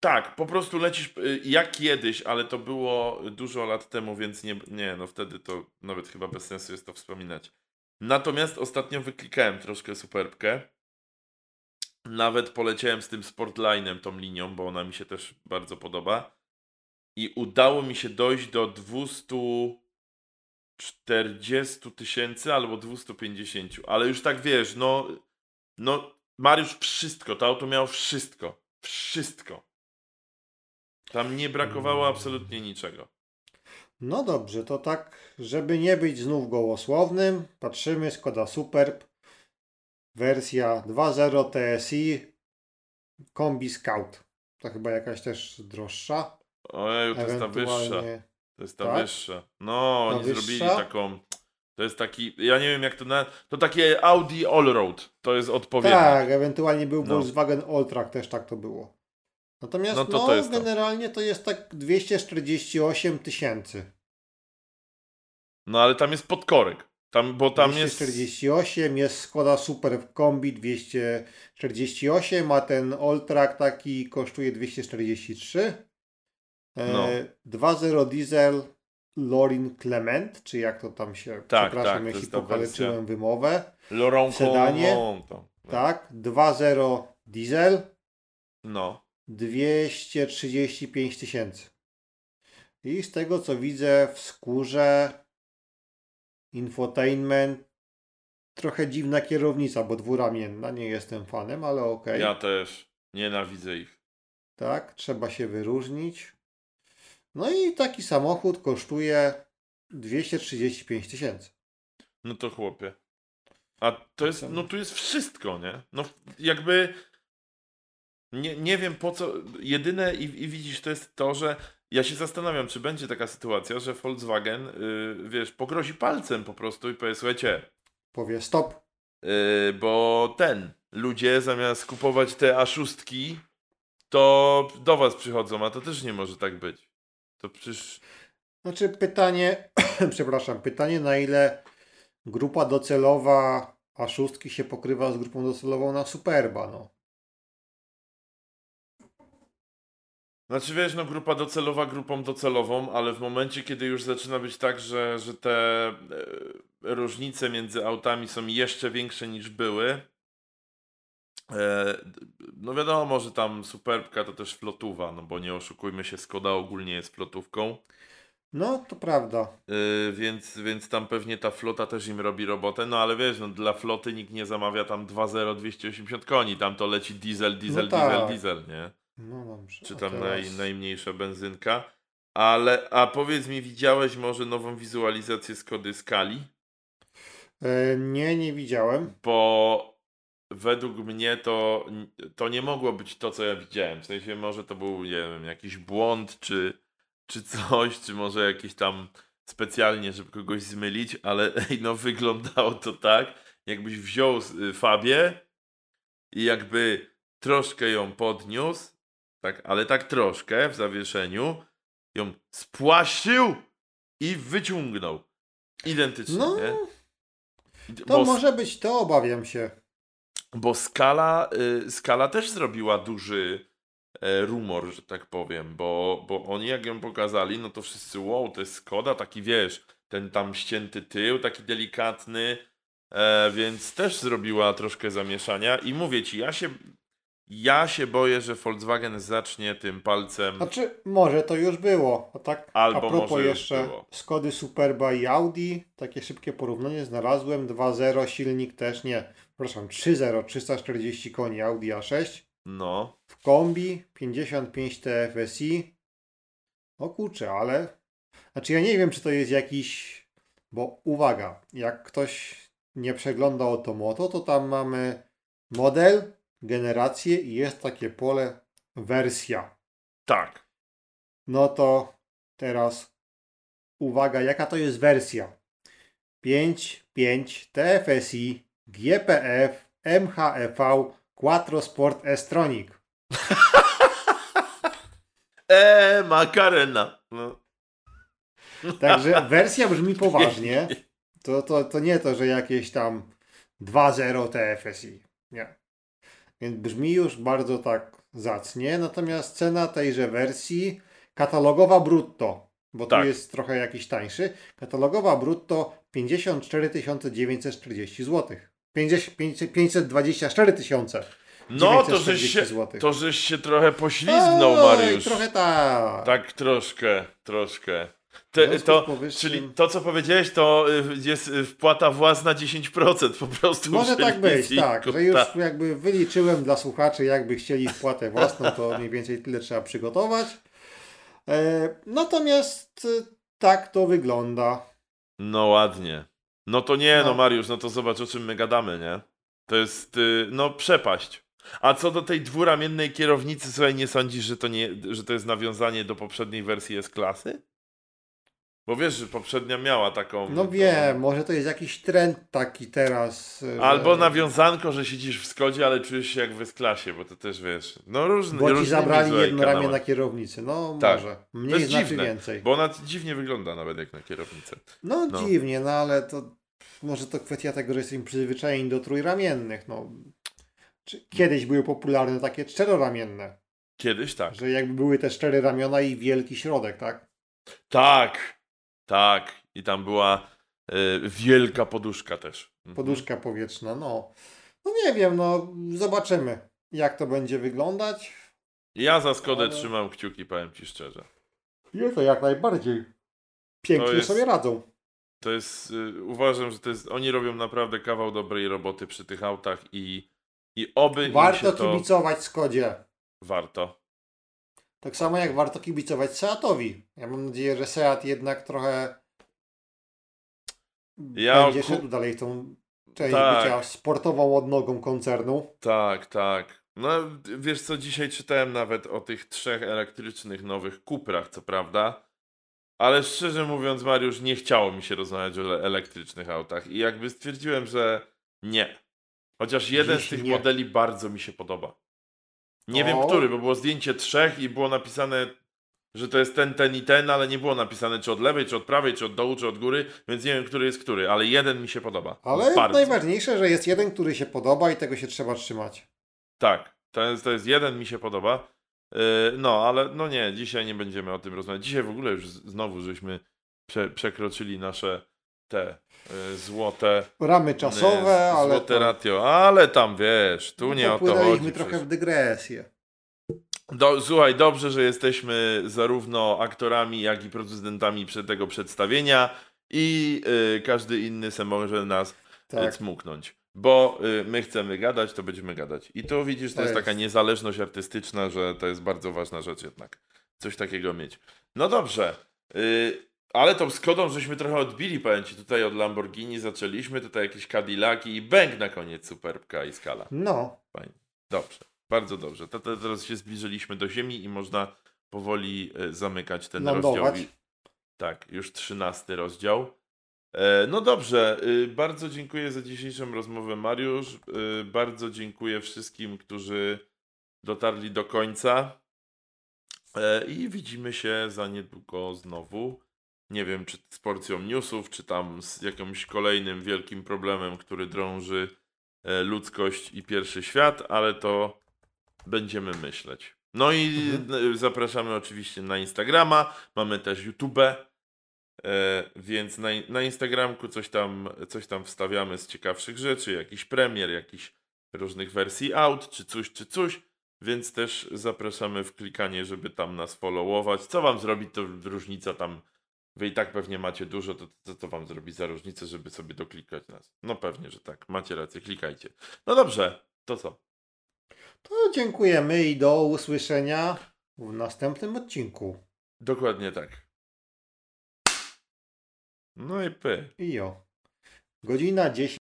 Tak, po prostu lecisz y, jak kiedyś, ale to było dużo lat temu, więc nie, nie, no wtedy to nawet chyba bez sensu jest to wspominać. Natomiast ostatnio wyklikałem troszkę superbkę. Nawet poleciałem z tym Sportlinem, tą linią, bo ona mi się też bardzo podoba. I udało mi się dojść do 240 tysięcy albo 250. Ale już tak wiesz, no, no Mariusz wszystko, to auto miało wszystko. Wszystko. Tam nie brakowało Mm. absolutnie niczego. No dobrze, to tak, żeby nie być znów gołosłownym, patrzymy Skoda Superb, wersja 2.0 TSI, Kombi Scout. To chyba jakaś też droższa. Ojej, to jest ta wyższa. To jest ta tak? wyższa. No, Ta oni wyższa? zrobili taką. To jest taki. Ja nie wiem jak to na. To takie Audi Allroad. To jest odpowiednik. Tak, ewentualnie był No. Volkswagen Alltrack, też tak to było. Natomiast No no, to to jest to. generalnie to jest tak 248 tysięcy. No ale tam jest podkorek. Tam, bo tam jest. 248, jest Skoda Super Kombi 248, a ten Alltrack taki kosztuje 243. E, No. 2.0 diesel Lorin Clement, czy jak to tam się, Tak, przepraszam tak, jeśli pokaleczyłem wymowę. Laurent sedanie. Colombo, to. Tak, 2.0 diesel No. 235 tysięcy. I z tego co widzę w skórze infotainment trochę dziwna kierownica, bo dwuramienna, nie jestem fanem, ale okej. Ja też nienawidzę ich. Tak, trzeba się wyróżnić. No i taki samochód kosztuje 235 tysięcy. No to chłopie. A to jest, no tu jest wszystko, nie? No jakby nie, nie wiem po co, jedyne i, i widzisz to jest to, że ja się zastanawiam, czy będzie taka sytuacja, że Volkswagen, yy, wiesz, pogrozi palcem po prostu i powie, słuchajcie, Powie stop. yy, bo ten, ludzie zamiast kupować te A6, to do was przychodzą, a to też nie może tak być. To przecież, Znaczy pytanie, (clears throat) przepraszam, pytanie na ile grupa docelowa A6 się pokrywa z grupą docelową na Superba, no. Znaczy wiesz, no grupa docelowa grupą docelową, ale w momencie, kiedy już zaczyna być tak, że, że te e, różnice między autami są jeszcze większe niż były, no wiadomo, że tam Superbka to też flotuwa, no bo nie oszukujmy się, Skoda ogólnie jest flotówką. No, to prawda. Yy, więc, więc tam pewnie ta flota też im robi robotę, no ale wiesz, no, dla floty nikt nie zamawia tam 2.0 280 koni, tam to leci diesel, diesel, No tak. diesel, diesel, nie? No dobrze. Czy tam teraz- naj, najmniejsza benzynka. Ale, a powiedz mi, widziałeś może nową wizualizację Skody Skali? E, nie, nie widziałem. Bo według mnie to, to nie mogło być to, co ja widziałem. W sensie może to był, nie wiem, jakiś błąd, czy, czy coś, czy może jakieś tam specjalnie, żeby kogoś zmylić, ale (laughs) no wyglądało to tak, jakbyś wziął y, Fabię i jakby troszkę ją podniósł, tak, ale tak troszkę w zawieszeniu, ją spłaszczył i wyciągnął. Identycznie, No, to Bo- może być to, obawiam się. Bo Skala, y, Skala też zrobiła duży e, rumor, że tak powiem, bo, bo oni jak ją pokazali, no to wszyscy, wow, to jest Skoda, taki wiesz, ten tam ścięty tył, taki delikatny, e, więc też zrobiła troszkę zamieszania i mówię ci, ja się, ja się boję, że Volkswagen zacznie tym palcem, Znaczy, może to już było. A tak, Albo a propos może jeszcze było. Skody Superba i Audi, takie szybkie porównanie znalazłem. 2.0 silnik też nie. Przepraszam, 3.0 340 koni Audi A6. no, W kombi 55 TFSI. O kurczę, ale. Znaczy, ja nie wiem, czy to jest jakiś. Bo uwaga, jak ktoś nie przegląda Automoto, to tam mamy model, generację i jest takie pole wersja. tak, No to teraz uwaga, jaka to jest wersja? 5.5 TFSI GPF MHEV Quattro Sport S-Tronic. eee, (laughs) makarena, no. (laughs) Także wersja brzmi poważnie. To, to, to nie to, że jakieś tam 2.0 TFSI. Nie. Więc brzmi już bardzo tak zacnie. Natomiast cena tejże wersji katalogowa brutto, bo Tak. tu jest trochę jakiś tańszy. Katalogowa brutto 54 940 zł. 50, 524 tysiące. No, to żeś, 940 się, to żeś się trochę poślizgnął, Oj, Mariusz. trochę tak. Tak troszkę, troszkę. Te, to, powyższym- czyli to, co powiedziałeś, to y, jest y, wpłata własna 10% po prostu. Może tak być, tak, że już jakby wyliczyłem dla słuchaczy, jakby chcieli wpłatę własną, to mniej więcej tyle trzeba przygotować. E, natomiast e, tak to wygląda. No ładnie. No to nie, no. No. Mariusz, no to zobacz o czym my gadamy, nie? To jest, y, no przepaść. A co do tej dwuramiennej kierownicy, słuchaj, nie sądzisz, że to, nie, że to jest nawiązanie do poprzedniej wersji S-klasy? Bo wiesz, że poprzednia miała taką... No wiem, może to jest jakiś trend taki teraz. Albo nawiązanko, że siedzisz w Skodzie, ale czujesz się jak w S-klasie, bo to też wiesz. No różne. Bo ci zabrali jedno ramię na kierownicy. No Tak. może. To Mniej jest znaczy dziwne, więcej. Bo ona dziwnie wygląda nawet jak na kierownicę. No, No. dziwnie, no ale to może to kwestia tego, że jesteśmy przyzwyczajeni do trójramiennych. No. Kiedyś były popularne takie czteroramienne, Kiedyś tak. że jakby były te cztery ramiona i wielki środek, tak? Tak, tak. I tam była y, wielka poduszka też. Mhm. Poduszka powietrzna, no. No nie wiem, no zobaczymy, jak to będzie wyglądać. Ja za Skodę Ale- trzymam kciuki, powiem ci szczerze. Jest to jak najbardziej. Pięknie jest- sobie radzą. To jest, y, uważam, że to jest, oni robią naprawdę kawał dobrej roboty przy tych autach i, i oby Warto to kibicować Skodzie. warto. Tak samo jak warto kibicować Seatowi. Ja mam nadzieję, że Seat jednak trochę Ja będzie ku- szedł dalej tą część Tak. bycia sportową odnogą koncernu. Tak, tak. No wiesz co, dzisiaj czytałem nawet o tych trzech elektrycznych nowych Cuprach, co prawda. Ale szczerze mówiąc, Mariusz, nie chciało mi się rozmawiać o ele- elektrycznych autach i jakby stwierdziłem, że nie. Chociaż jeden z Dziś tych nie. modeli bardzo mi się podoba. Nie wiem O. który, bo było zdjęcie trzech i było napisane, że to jest ten, ten i ten, ale nie było napisane czy od lewej, czy od prawej, czy od dołu, czy od góry, więc nie wiem, który jest który, ale jeden mi się podoba. Ale bardzo. najważniejsze, że jest jeden, który się podoba i tego się trzeba trzymać. Tak, to jest, to jest jeden, mi się podoba. Yy, no, ale no nie, dzisiaj nie będziemy o tym rozmawiać. Dzisiaj w ogóle już znowu żeśmy prze, przekroczyli nasze te yy, złote, Ramy yy, czasowe, ale złote ratio, ale tam wiesz, tu nie o to chodzi. trochę w dygresję. Do, słuchaj, dobrze, że jesteśmy zarówno aktorami, jak i producentami tego przedstawienia i y, każdy inny se może nas tak. Tak. cmuknąć. Bo y, my chcemy gadać, to będziemy gadać. I to widzisz, to, To jest, jest. taka niezależność artystyczna, że to jest bardzo ważna rzecz jednak. Coś takiego mieć. No dobrze. Y, ale tą Skodą żeśmy trochę odbili, powiem ci, tutaj od Lamborghini zaczęliśmy, tutaj jakieś Cadillaki i bęk na koniec Superbka i Skala. No, Dobrze, bardzo dobrze. To, to, teraz się zbliżyliśmy do ziemi i można powoli e, zamykać ten Lądować. rozdział. Tak, już trzynasty rozdział. E, no dobrze, y, bardzo dziękuję za dzisiejszą rozmowę, Mariusz. Y, bardzo dziękuję wszystkim, którzy dotarli do końca. E, I widzimy się za niedługo znowu. Nie wiem, czy z porcją newsów, czy tam z jakimś kolejnym wielkim problemem, który drąży e, ludzkość i pierwszy świat, ale to będziemy myśleć. No i Mhm. zapraszamy oczywiście na Instagrama, mamy też YouTube, więc na, na Instagramku coś tam, coś tam wstawiamy z ciekawszych rzeczy, jakiś premier, jakiś różnych wersji out, czy coś, czy coś, więc też zapraszamy w klikanie, żeby tam nas followować. Co wam zrobić, to różnica tam Wy i tak pewnie macie dużo, to co to wam zrobi za różnicę, żeby sobie doklikać nas? No pewnie, że tak. Macie rację, klikajcie. No dobrze, to co? to dziękujemy i do usłyszenia w następnym odcinku. Dokładnie tak. No i py. I jo. Godzina 10.